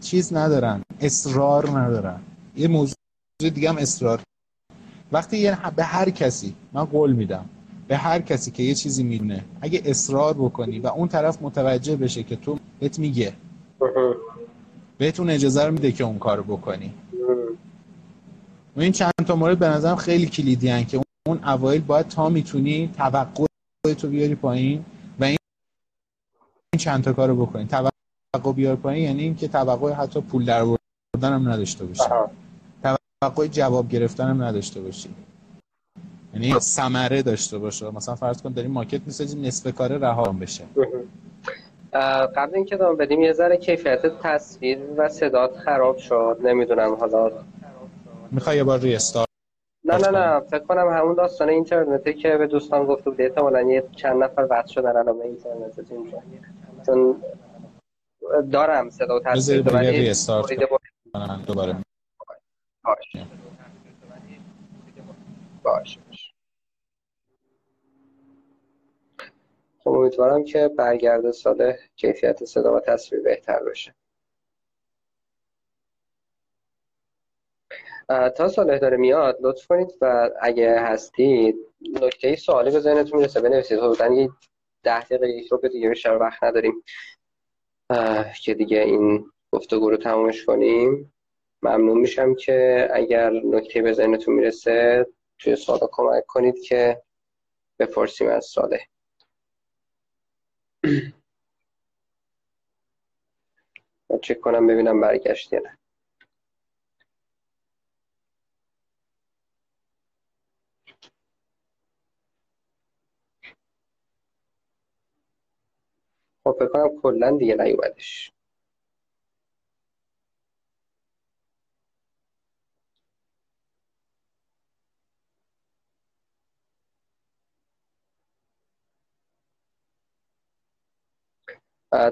چیز ندارن اصرار ندارن. یه موضوع دیگه هم اصرار. وقتی یه به هر کسی من قول میدم به هر کسی که یه چیزی می‌دونه اگه اصرار بکنی و اون طرف متوجه بشه که تو بهت میگه بهتون اجازه رو میده که اون کارو بکنی. و این چند تا مورد به نظرم خیلی کلیدی هن که اون اوایل باید تا می‌تونی توقع تو بیاری پایین و این چند تا کارو بکنی. توقع بیار پایین یعنی اینکه توقع حتی پول در آوردن هم نداشته باشی. توقع جواب گرفتن هم نداشته باشی. یعنی ثمره داشته باشه مثلا فرض کن داریم مارکت می‌سازیم نصف کار رها بشه. قبل اینکه دام بدیم یه ذره کیفیت تصویر و صدات خراب شد. نمی‌دونم حالا. می‌خوای یه بار ریستارت نه نه نه. فکر کنم همون داستان اینترنته که به دوستان گفته بود احتمالاً یه چند نفر وقت شدن الان اینترنت اینجا چون دارم صدا و تصویر دوباره باشه. خب امیدوارم که برگرد سال کیفیت صدا و تصویر بهتر باشه. تا صالح داره میاد لطف کنید و اگه هستید نکته سوالی به ذهنتون می‌رسه بنویسید. حدودا یه ده دقیقه یک رو دیگه بیشتر وقت نداریم. که دیگه این گفتگو رو تمومش کنیم. ممنون میشم که اگر نکته به ذهنتون می‌رسه توی سوالا کمک کنید که بپرسیم از ساله. چک کنم ببینم برگشت نه. خب فکر کنم کلا دیگه نیومدش.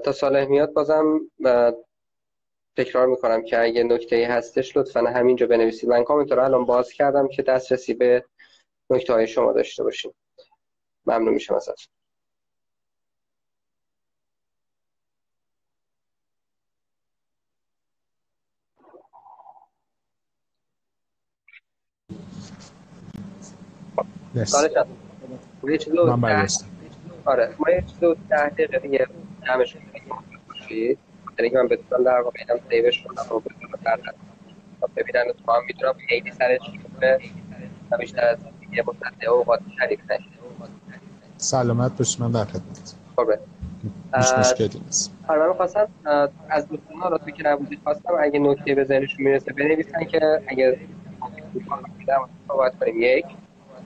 تا سال میاد بازم تکرار می‌کنم که اگه نکته هستش لطفا همینجا بنویسید. من کامنت رو الان باز کردم که دسترسی به نکته های شما داشته باشیم ممنون میشم ازتون. من آره ما یه چیز رو ده دقیقه دیگه جمعش کنیم یعنی که من بتونم در واقع اینم سیوش کنم و بتونم در ببینن تو هم می‌تونم خیلی سرش و بیشتر از دیگه مصدقه اوقات شریف نشه. سلامت باشی من در خدمت خوبه. هیچ مشکلی نیست. آره من خواستم از دوستان ها تو که نبودید خواستم اگه نکته به ذهنشون می‌رسه بنویسن که اگه صحبت کنیم. یک.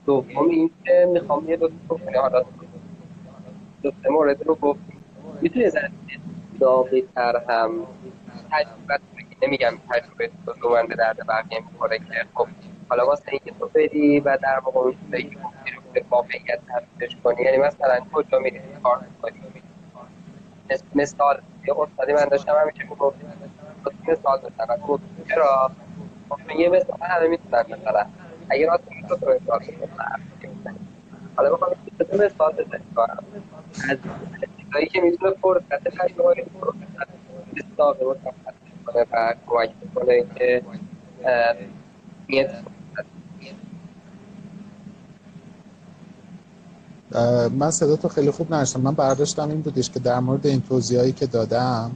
دوم این که می‌خوام یه دو تا حالا دو سه مورد رو گفت. می‌تونی زن داغی تر هم تجربت نمیگم تجربه تو دومنده درد بقیه می‌خوره که خب حالا واسه اینکه تو بدی و در واقع اون چیزایی که گفتی رو به واقعیت تبدیلش کنی یعنی مثلا کجا میری کار می‌کنی؟ مثال یه استادی من داشتم همیشه می‌گفت مثال گفت چرا؟ خب یه مثال همه می‌تونن مثلا. اگه راست میگه تو مثال حالا بخوام یه مثال بزنم از چیزایی که می‌تونه فرصت فرصت استاقه رو کنه و کمک کنه که من صدا تو خیلی خوب نشتم من برداشتم این بودش که در مورد این توضیحایی که دادم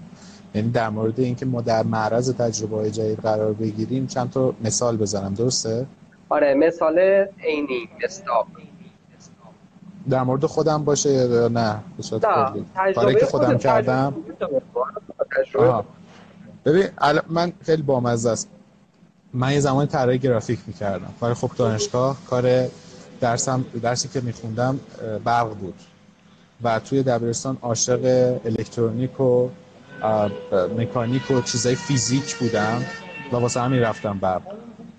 یعنی در مورد اینکه ما در معرض تجربه های جدید قرار بگیریم چند تا مثال بزنم. درسته؟ آره مثال عینی استاق در مورد خودم باشه یا نه؟ کاری که خودم کردم. ببین من خیلی بامزه است. من یه زمان طراحی گرافیک می‌کردم. کار خب دانشگاه کار درسم درسی که میخوندم برق بود. و توی دبیرستان عاشق الکترونیک و مکانیک و چیزای فیزیک بودم و واسه همین رفتم برق.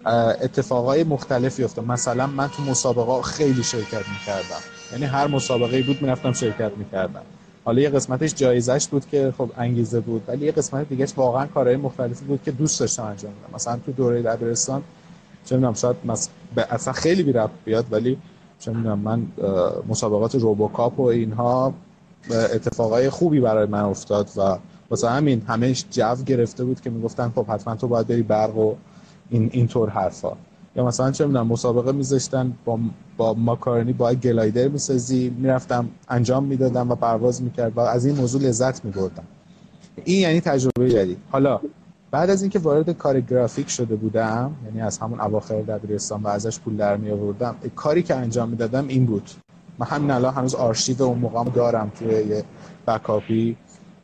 اتفاقای مختلفی افتاد. مثلا من تو مسابقه خیلی شرکت می‌کردم. یعنی هر مسابقه بود می‌رفتم شرکت می‌کردم. حالا یه قسمتش جایزش بود که خب انگیزه بود ولی یه قسمت دیگهش واقعا کارهای مختلفی بود که دوست داشتم انجام بدم. مثلا تو دوره دبیرستان چه می‌دونم شاید مس... اصلا خیلی بی بیاد ولی چه می‌دونم من مسابقات روبوکاپ و اینها اتفاقای خوبی برای من افتاد و واسه همین همهش جو گرفته بود که می‌گفتن خب حتما تو باید بری برق و این اینطور حرفا. یا مثلا چه می‌دونم مسابقه میذاشتن با با ماکارونی با گلایدر می‌سازی می‌رفتم انجام می‌دادم و پرواز می‌کرد و از این موضوع لذت میبردم. این یعنی تجربه جدید. حالا بعد از اینکه وارد کار گرافیک شده بودم یعنی از همون اواخر دبیرستان و ازش پول در می آوردم کاری که انجام می‌دادم این بود. من همین الان هنوز آرشیو اون موقعم دارم توی یه بکاپی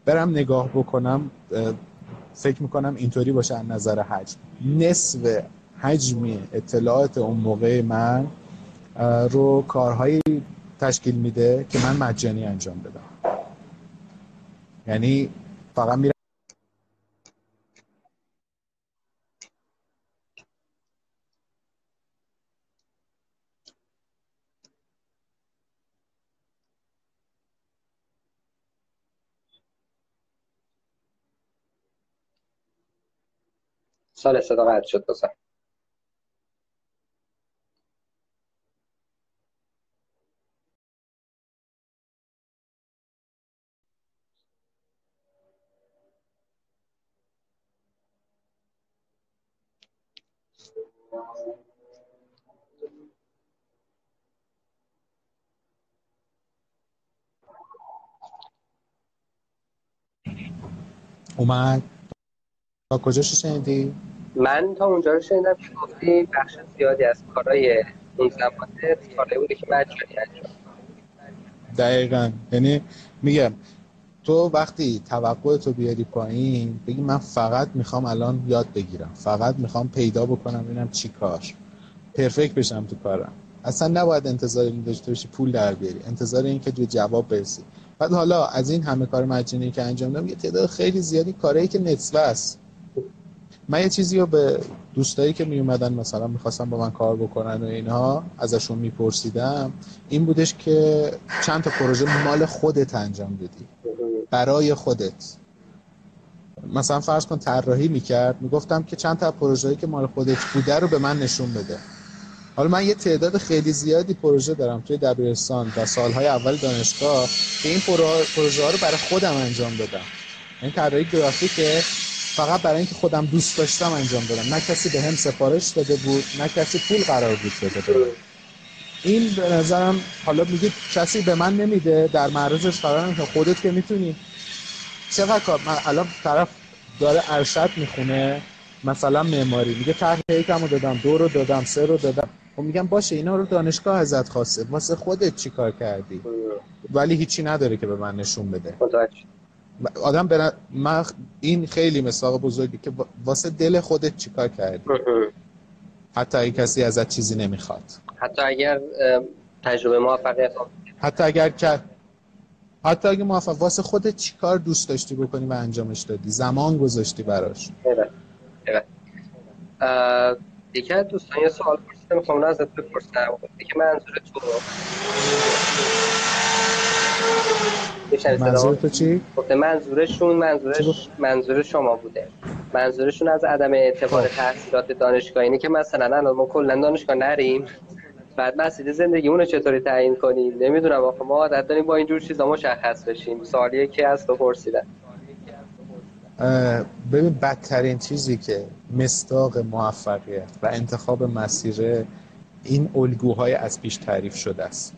برم نگاه بکنم فکر می‌کنم اینطوری باشه از نظر حجم. نصف حجم اطلاعات اون موقع من رو کارهایی تشکیل میده که من مجانی انجام بدم. یعنی فقط میرم sale seda väärtuse tase Omar تا کجاشو شنیدی؟ من تا اونجا رو شنیدم که گفتی بخش زیادی از کارهای اون زمان کارهایی بوده که مجانی انجام. دقیقا. یعنی میگم تو وقتی توقع تو بیاری پایین بگی من فقط می‌خوام الان یاد بگیرم. فقط می‌خوام پیدا بکنم ببینم چی کار. پرفکت بشم تو کارم. اصلا نباید انتظار این داشته باشی پول در بیاری. انتظار این که جواب برسی. بعد حالا از این همه کار مجانی که انجام دادم یه تعداد خیلی زیادی کارهایی که نصفه است من یه چیزی رو به دوستایی که می اومدن مثلا می‌خواستم با من کار بکنن و اینها ازشون میپرسیدم این بودش که چند تا پروژه مال خودت انجام دادی. برای خودت. مثلا فرض کن طراحی می‌کرد می‌گفتم که چند تا پروژه‌ای که مال خودت بوده رو به من نشون بده. حالا من یه تعداد خیلی زیادی پروژه دارم توی دبیرستان و سالهای اول دانشگاه که این پروژه ها رو برای خودم انجام دادم. این طراحی گرافیکه. فقط برای اینکه خودم دوست داشتم انجام دادم. نه کسی به هم سفارش داده بود نه کسی پول قرار بود بده. این به نظرم حالا میگه کسی به من نمیده در معرضش قرار که خودت که می‌تونی. چقدر کار؟ من الان طرف داره ارشد می‌خونه مثلا معماری. میگه طرح یکمو دادم دو رو دادم سه رو دادم. خب میگم باشه اینا رو دانشگاه ازت خواسته. واسه خودت چی کار کردی؟ ولی هیچی نداره که به من نشون بده. آدم برن... من این خیلی مساق بزرگی که واسه دل خودت چیکار کردی؟ حتی اگه کسی ازت چیزی نمی‌خواد. حتی اگر تجربه موفقیت حتی اگر که حتی اگه موفق واسه خودت چیکار دوست داشتی بکنی و انجامش دادی؟ زمان گذاشتی براش. یکی از دوستان یه سوال پرسیده می‌خوام ازت بپرسم. که منظور تو منظور تو چی؟ گفته منظورشون منظورش منظور شما بوده. منظورشون از عدم اعتبار خب. تحصیلات دانشگاه اینه که مثلا الان ما کلا دانشگاه نریم بعد مسئله زندگی اونو چطوری تعیین کنیم؟ نمی‌دونم آخه ما عادت داریم با اینجور چیزا مشخص بشیم. سوالیه که از تو پرسیدن. ببین بدترین چیزی که مستاق موفقیت و انتخاب مسیر این الگوهای از پیش تعریف شده است.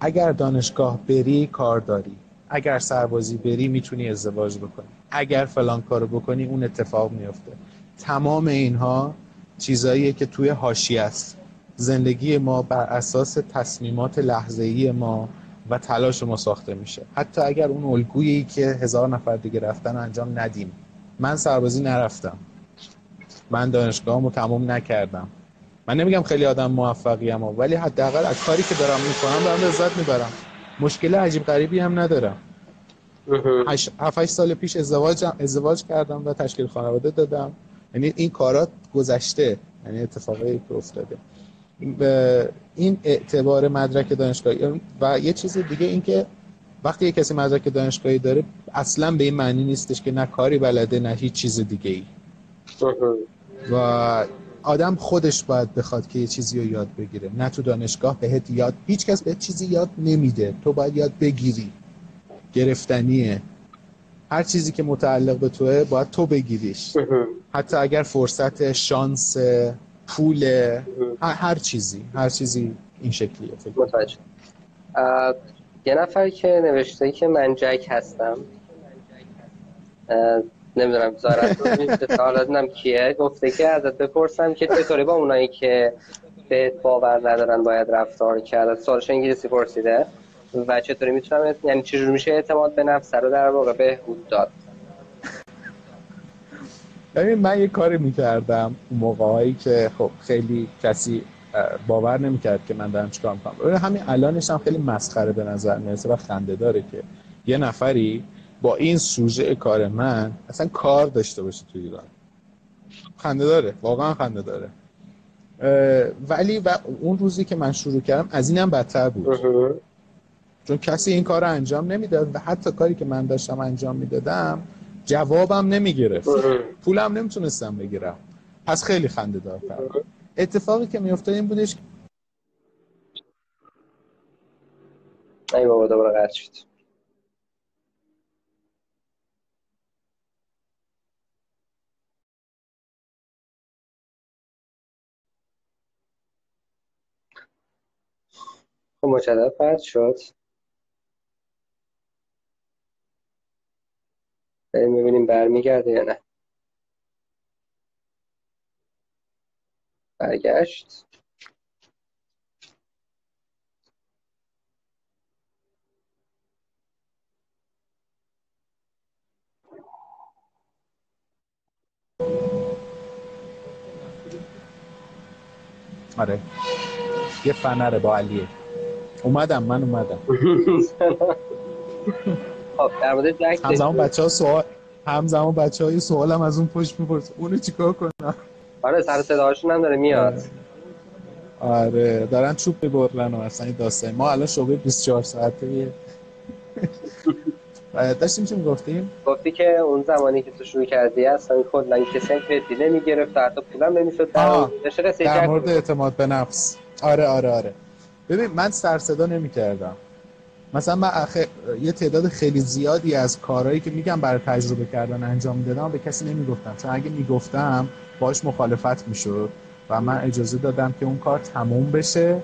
اگر دانشگاه بری کار داری. اگر سربازی بری می‌تونی ازدواج بکنی. اگر فلان کارو بکنی اون اتفاق میفته تمام اینها چیزاییه که توی هاشی است. زندگی ما بر اساس تصمیمات لحظه‌ای ما و تلاش ما ساخته میشه. حتی اگر اون الگویی که هزار نفر دیگه رفتن انجام ندیم. من سربازی نرفتم. من دانشگاهمو تموم نکردم. من نمیگم خیلی آدم موفقیم ولی حداقل از کاری که دارم می‌کنم دارم لذت می‌برم. مشکل عجیب غریبی هم ندارم. هفت سال پیش ازدواج ازدواج کردم و تشکیل خانواده دادم. یعنی این کارات گذشته یعنی اتفاقی که افتاده. این اعتبار مدرک دانشگاهی و یه چیز دیگه این که وقتی یه کسی مدرک دانشگاهی داره اصلا به این معنی نیستش که نه کاری بلده نه هیچ چیز دیگه ای و آدم خودش باید بخواد که یه چیزی رو یاد بگیره. نه تو دانشگاه بهت یاد هیچ کس بهت چیزی یاد نمیده. تو باید یاد بگیری. گرفتنیه. هر چیزی که متعلق به توه باید تو بگیریش. حتی اگر فرصت شانس پول هر چیزی. هر چیزی این شکلیه. فکر یه نفر که نوشته که من جک هستم. نمی‌دونم زارت حالا کیه؟ گفته که ازت بپرسم که چطوری با اونایی که به باور ندارن باید رفتار کرد؟ سوالش انگلیسی پرسیده و چطوری می‌تونم یعنی چجور میشه اعتماد به نفس رو در واقع بهبود داد؟ ببین من یه کاری می‌کردم موقعهایی که خب خیلی کسی باور نمی‌کرد که من دارم چیکار می‌کنم. همین الانش هم خیلی مسخره به نظر می‌رسه و خنده داره که یه نفری با این سوژه کار من اصلا کار داشته باشه تو ایران. خنده داره واقعا خنده داره. ولی و اون روزی که من شروع کردم از اینم بدتر بود. چون کسی این کار رو انجام نمی‌داد و حتی کاری که من داشتم انجام می‌دادم جوابم نمی‌گرفت. پولم نمی‌تونستم بگیرم. پس خیلی خنده دار اتفاقی که میافتاد این بودش ای بابا دوباره قطع شد. مجدد فرد شد. بریم ببینیم برمیگرده یا نه. برگشت. آره. یه فنره با علیه. اومدم من اومدم. خب در مورد جک همزمان بچه ها سوال همزمان بچه های سوالم از اون پشت میپرس اونو چیکار کنم؟ آره سر صداهاشون هم داره میاد. آره. دارن چوب ببرن و اصلا این داستان. ما الان شعبه 24 ساعته. داشتیم چی می‌گفتیم؟ گفتی که اون زمانی که تو شروع کردی اصلا کلا کسی هم کردی نمی‌گرفت حتی پولم نمی‌شد در مورد اعتماد به نفس. آره آره آره. ببین من سر صدا نمی‌کردم. مثلا من اخ... یه تعداد خیلی زیادی از کارهایی که میگم برای تجربه کردن انجام دادم به کسی نمی‌گفتم. چون اگه می‌گفتم باش مخالفت می‌شد و من اجازه دادم که اون کار تموم بشه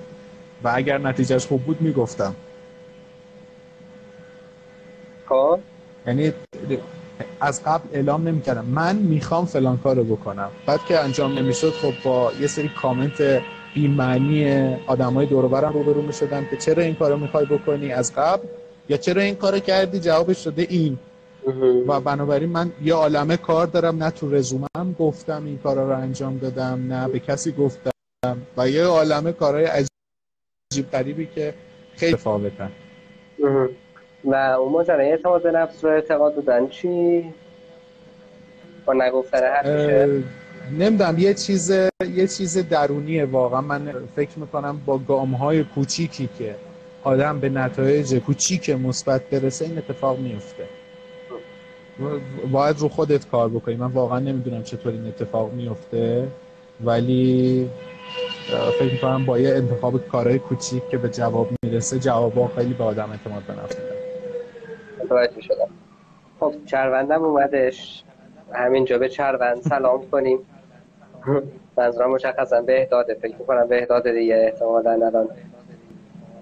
و اگر نتیجهش خوب بود می‌گفتم. خب؟ یعنی از قبل اعلام نمی‌کردم. من می‌خوام فلان کار رو بکنم. بعد که انجام نمی‌شد خب با یه سری کامنت بیمعنی آدم های دوروبرم روبرو می‌شدن که چرا این کارو می‌خوای بکنی از قبل؟ یا چرا این کارو کردی؟ جوابش شده این. و بنابراین من یه عالمه کار دارم نه تو رزومم گفتم این کارا رو انجام دادم نه به کسی گفتم. و یه عالمه کارهای عجیب غریبی که خیلی فاوتن و اون ماجرای اعتماد به نفس رو اعتقاد دادن چی؟ با نگفتن حرفشه؟ نمی‌دونم یه چیز یه چیز درونیه واقعا. من فکر می‌کنم با گام های کوچیکی که آدم به نتایج کوچیک مثبت برسه این اتفاق میفته باید رو خودت کار بکنی. من واقعا نمی‌دونم چطور این اتفاق میفته ولی فکر می‌کنم با یه انتخاب کارهای کوچیک که به جواب می‌رسه جوابا خیلی به آدم اعتماد به نفس متوجه شدم. خب چروندم اومدش. همینجا به چروند سلام کنیم. منظورم مشخصا بهداده فکر می‌کنم بهداده دیگه احتمالا الان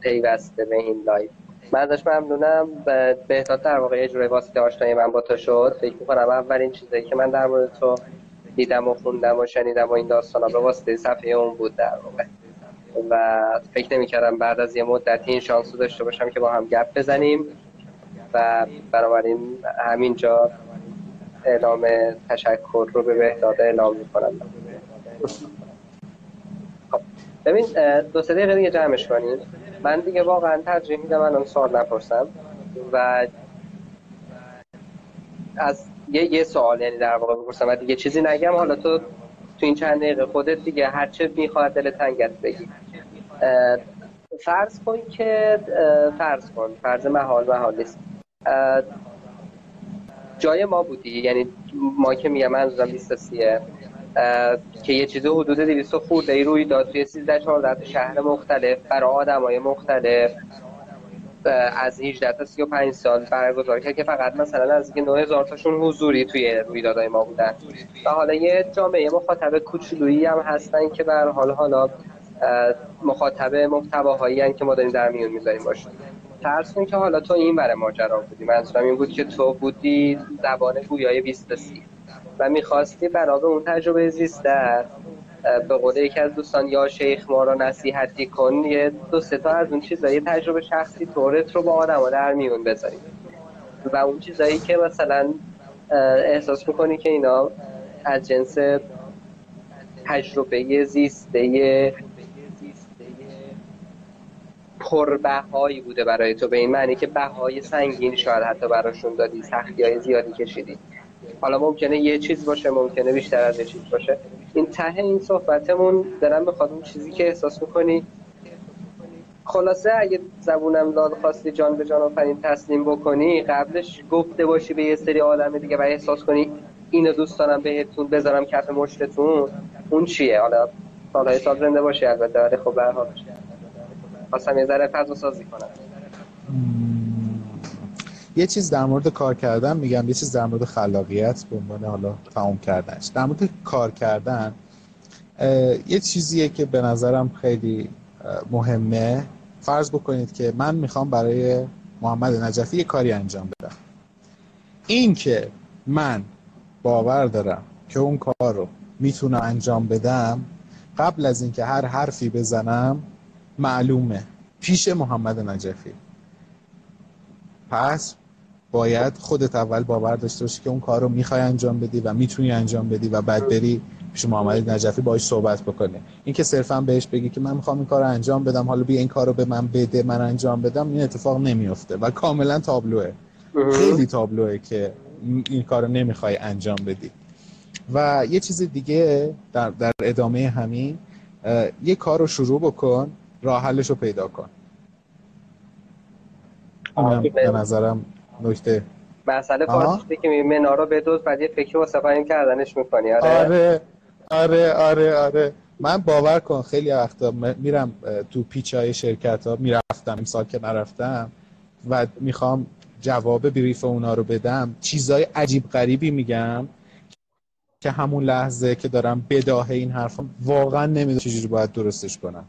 پیوسته به این live. من ازش ممنونم. بهداد در واقع یه جوری واسطه آشنایی من با تو شد. فکر می‌کنم اولین چیزایی که من در مورد تو دیدم و خوندم و شنیدم و این داستانا به واسطه صفحه اون بود در واقع. و فکر نمی‌کردم بعد از یه مدتی این شانس رو داشته باشم که با هم گپ بزنیم. و بنابراین همینجا اعلام تشکر رو به بهداد اعلام می‌کنم. خب ببین دو سه دقیقه دیگه جمعش کنیم من دیگه واقعا ترجیح میدم الان سوال نپرسم. و از یه یه سوال یعنی در واقع بپرسم و دیگه چیزی نگم. حالا تو تو این چند دقیقه خودت دیگه هر چه می‌خواد دل تنگت بگی. فرض کن که فرض کن فرض محال محال نیست جای ما بودی. یعنی ما که میگم منظورم 23 که یه چیز حدود 200 خورده ای روی داد. توی 13 14 شهر مختلف برای آدمای مختلف. از 18 تا 35 سال برگزار کرد که فقط مثلا از 9000 تاشون حضوری توی رویدادهای ما بودن. و حالا یه جامعه مخاطب کوچولویی هم هستن که به حال حالا مخاطب محتواهایی که ما داریم در میون می‌ذاریم باشه کن که حالا تو این برای ماجرا بودی. منظورم این بود که تو بودی زبان گویای 20 سی و می‌خواستی برای اون تجربه زیسته. به قول یکی از دوستان یا شیخ ما رو نصیحتی کن. یه دو سه تا از اون چیزایی تجربه شخصی طورت رو با آدم در میون بذاریم و اون چیزایی که مثلا احساس می‌کنی که اینا از جنس تجربه زیسته پربهایی بوده برای تو به این معنی که بهای سنگین شاید حتی براشون دادی سختی های زیادی کشیدی. حالا ممکنه یه چیز باشه ممکنه بیشتر از یه چیز باشه. این ته این صحبتمون دارم بخواد اون چیزی که احساس می‌کنی. خلاصه اگه زبونم داد خواستی جان به جان آفرین تسلیم بکنی قبلش گفته باشی به یه سری آدم دیگه و احساس کنی اینو دوست دارم بهتون بذارم کف مشتتون. اون چیه؟ حالا سالهای سال زنده باشی البته ولی خب حال. خواستم یه ذره فضا سازی کنم. یه چیز در مورد کار کردن میگم یه چیز در مورد خلاقیت به عنوان حالا تمام کردنش. در مورد کار کردن یه چیزیه که به نظرم خیلی مهمه. فرض بکنید که من می‌خوام برای محمد نجفی یه کاری انجام بدم. این که من باور دارم که اون کار رو می‌تونم انجام بدم قبل از اینکه هر حرفی بزنم معلومه. پیش محمد نجفی. پس باید خودت اول باور داشته باشی که اون کار رو می‌خوای انجام بدی و می‌تونی انجام بدی و بعد بری پیش محمد نجفی باهاش صحبت بکنه این که صرفا بهش بگی که من می‌خوام این کار رو انجام بدم حالا بیا این کار رو به من بده من انجام بدم این اتفاق نمیفته و کاملا تابلوه. خیلی تابلوه که این کار رو نمی‌خوای انجام بدی. و یه چیز دیگه در, در ادامه همین یه کار رو شروع بکن راه حلش رو پیدا کن. به نظرم نکته. مسئله فارسی که می منارا بدوز بعد یه فکری واسه قایم کردنش می‌کنی آره. آره آره آره, آره. من باور کن خیلی وقتا میرم تو پیچ های شرکت ها می‌رفتم این سال که نرفتم و می‌خوام جواب بریف اونا رو بدم. چیزای عجیب غریبی میگم که همون لحظه که دارم بداه این حرفم واقعا نمی‌دونم چجوری باید درستش کنم.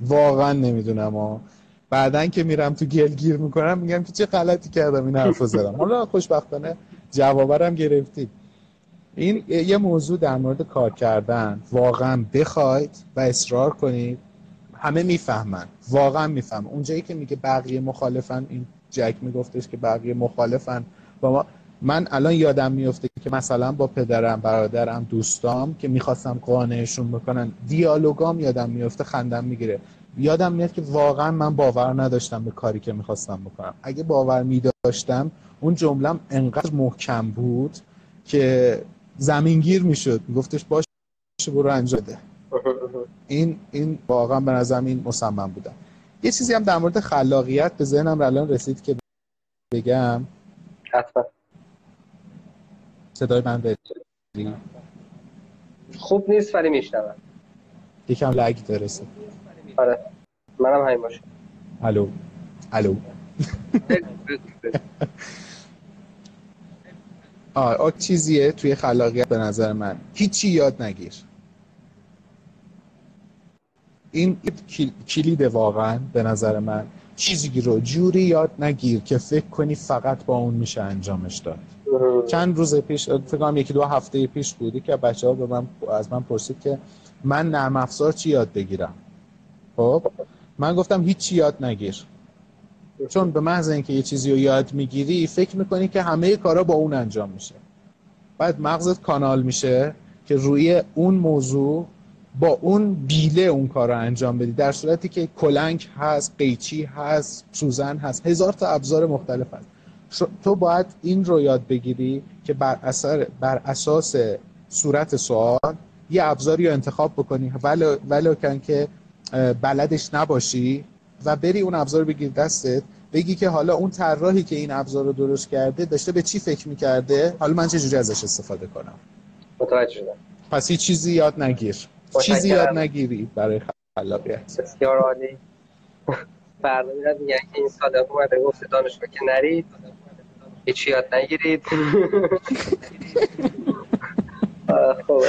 واقعا نمی‌دونم و بعدا که میرم تو گل گیر می‌کنم میگم که چه غلطی کردم این حرفو زدم. حالا خوشبختانه جوابرم گرفتید این یه موضوع در مورد کار کردن. واقعا بخواید و اصرار کنید. همه می‌فهمن. واقعا می‌فهمن. اونجایی که میگه بقیه مخالفن این جک میگفتش که بقیه مخالفن. با ما من الان یادم میفته که مثلا با پدرم برادرم دوستام که می‌خواستم قانعشون بکنن دیالوگام یادم میفته خندم می‌گیره. یادم میاد که واقعا من باور نداشتم به کاری که می‌خواستم بکنم. اگه باور میداشتم اون جملم انقدر محکم بود که زمینگیر می‌شد. میگفتش باش برو انجام این این واقعا به نظرم این مصمم بودم یه چیزی هم در مورد خلاقیت به ذهنم الان رسید که بگم. حتما. صدای من به خوب نیست ولی میشنوم. یکم لگ داره آره. منم همین باشه. الو. الو. آه چیزیه توی خلاقیت به نظر من. هیچی یاد نگیر. این کلید واقعا به نظر من چیزی رو جوری یاد نگیر که فکر کنی فقط با اون میشه انجامش داد. چند روز پیش فکر یکی دو هفته پیش بودی که بچه ها به من از من پرسید که من نرم افزار چی یاد بگیرم؟ خب؟ من گفتم هیچی یاد نگیر. چون به محض اینکه یه چیزی رو یاد می‌گیری فکر می‌کنی که همه کارا با اون انجام میشه. بعد مغزت کانال میشه که روی اون موضوع با اون بیله اون کار رو انجام بدی. در صورتی که کلنگ هست قیچی هست سوزن هست هزار تا ابزار مختلف هست. تو باید این رو یاد بگیری که بر, اثر بر اساس صورت سوال یه ابزاری رو انتخاب بکنی. ولو, ولو کن که بلدش نباشی و بری اون ابزار بگیر دستت. بگی که حالا اون طراحی که این ابزار رو درست کرده داشته به چی فکر می‌کرده؟ حالا من چه جوری ازش استفاده کنم؟ متوجه شدم. پس هیچ چیزی یاد نگیر. چیزی یاد نگیری برای خلاقیت؟ بسیار عالی. فردا میرد میگن که این صادق اومده گفته دانشگاه که نرید. هیچی یاد نگیرید. خوبه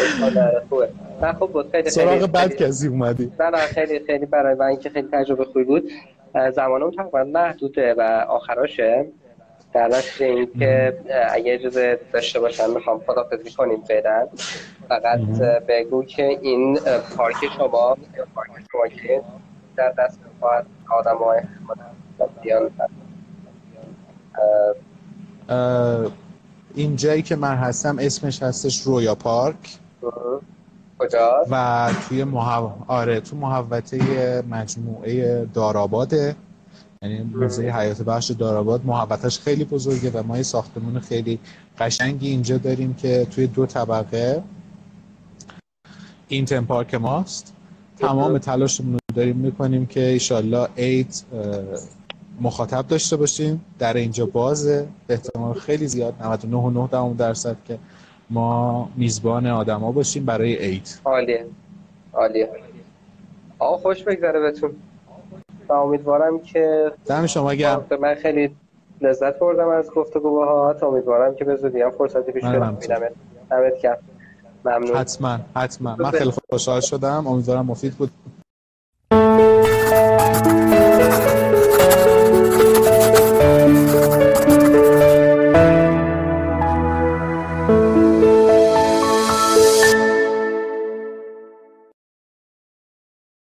نه خب بود. خیلی سراغ بد کسی اومدی. نه نه خیلی خیلی برای من که خیلی تجربه خوبی بود. زمانم تقریبا محدوده و آخراشه. در نتیجه این که اگه اجازه داشته باشن می‌خوام خدافزی کنیم فعلا. فقط بگو که این پارک شما پارک شما که در دست خواهد آدم های بیان این جایی که من هستم اسمش هستش رویا پارک. کجا؟ و توی محو... آره تو محوطه مجموعه داراباده یعنی موزه حیات بخش داراباد محوطش خیلی بزرگه و ما یه ساختمون خیلی قشنگی اینجا داریم که توی دو طبقه. این پارک ماست. تمام تلاشمون رو داریم می‌کنیم که ایشالله اید مخاطب داشته باشیم. در اینجا بازه. احتمال خیلی زیاد 99.9 درصد که ما میزبان آدما باشیم برای عید عالیه. عالیه. آقا خوش بگذره بهتون. و امیدوارم که دم شما گرم. من خیلی لذت بردم از گفتگو باهات امیدوارم که به زودی هم فرصتی پیش بیاد دمت گرم. ممنون. حتما حتما. من خیلی خوشحال شدم. امیدوارم مفید بود.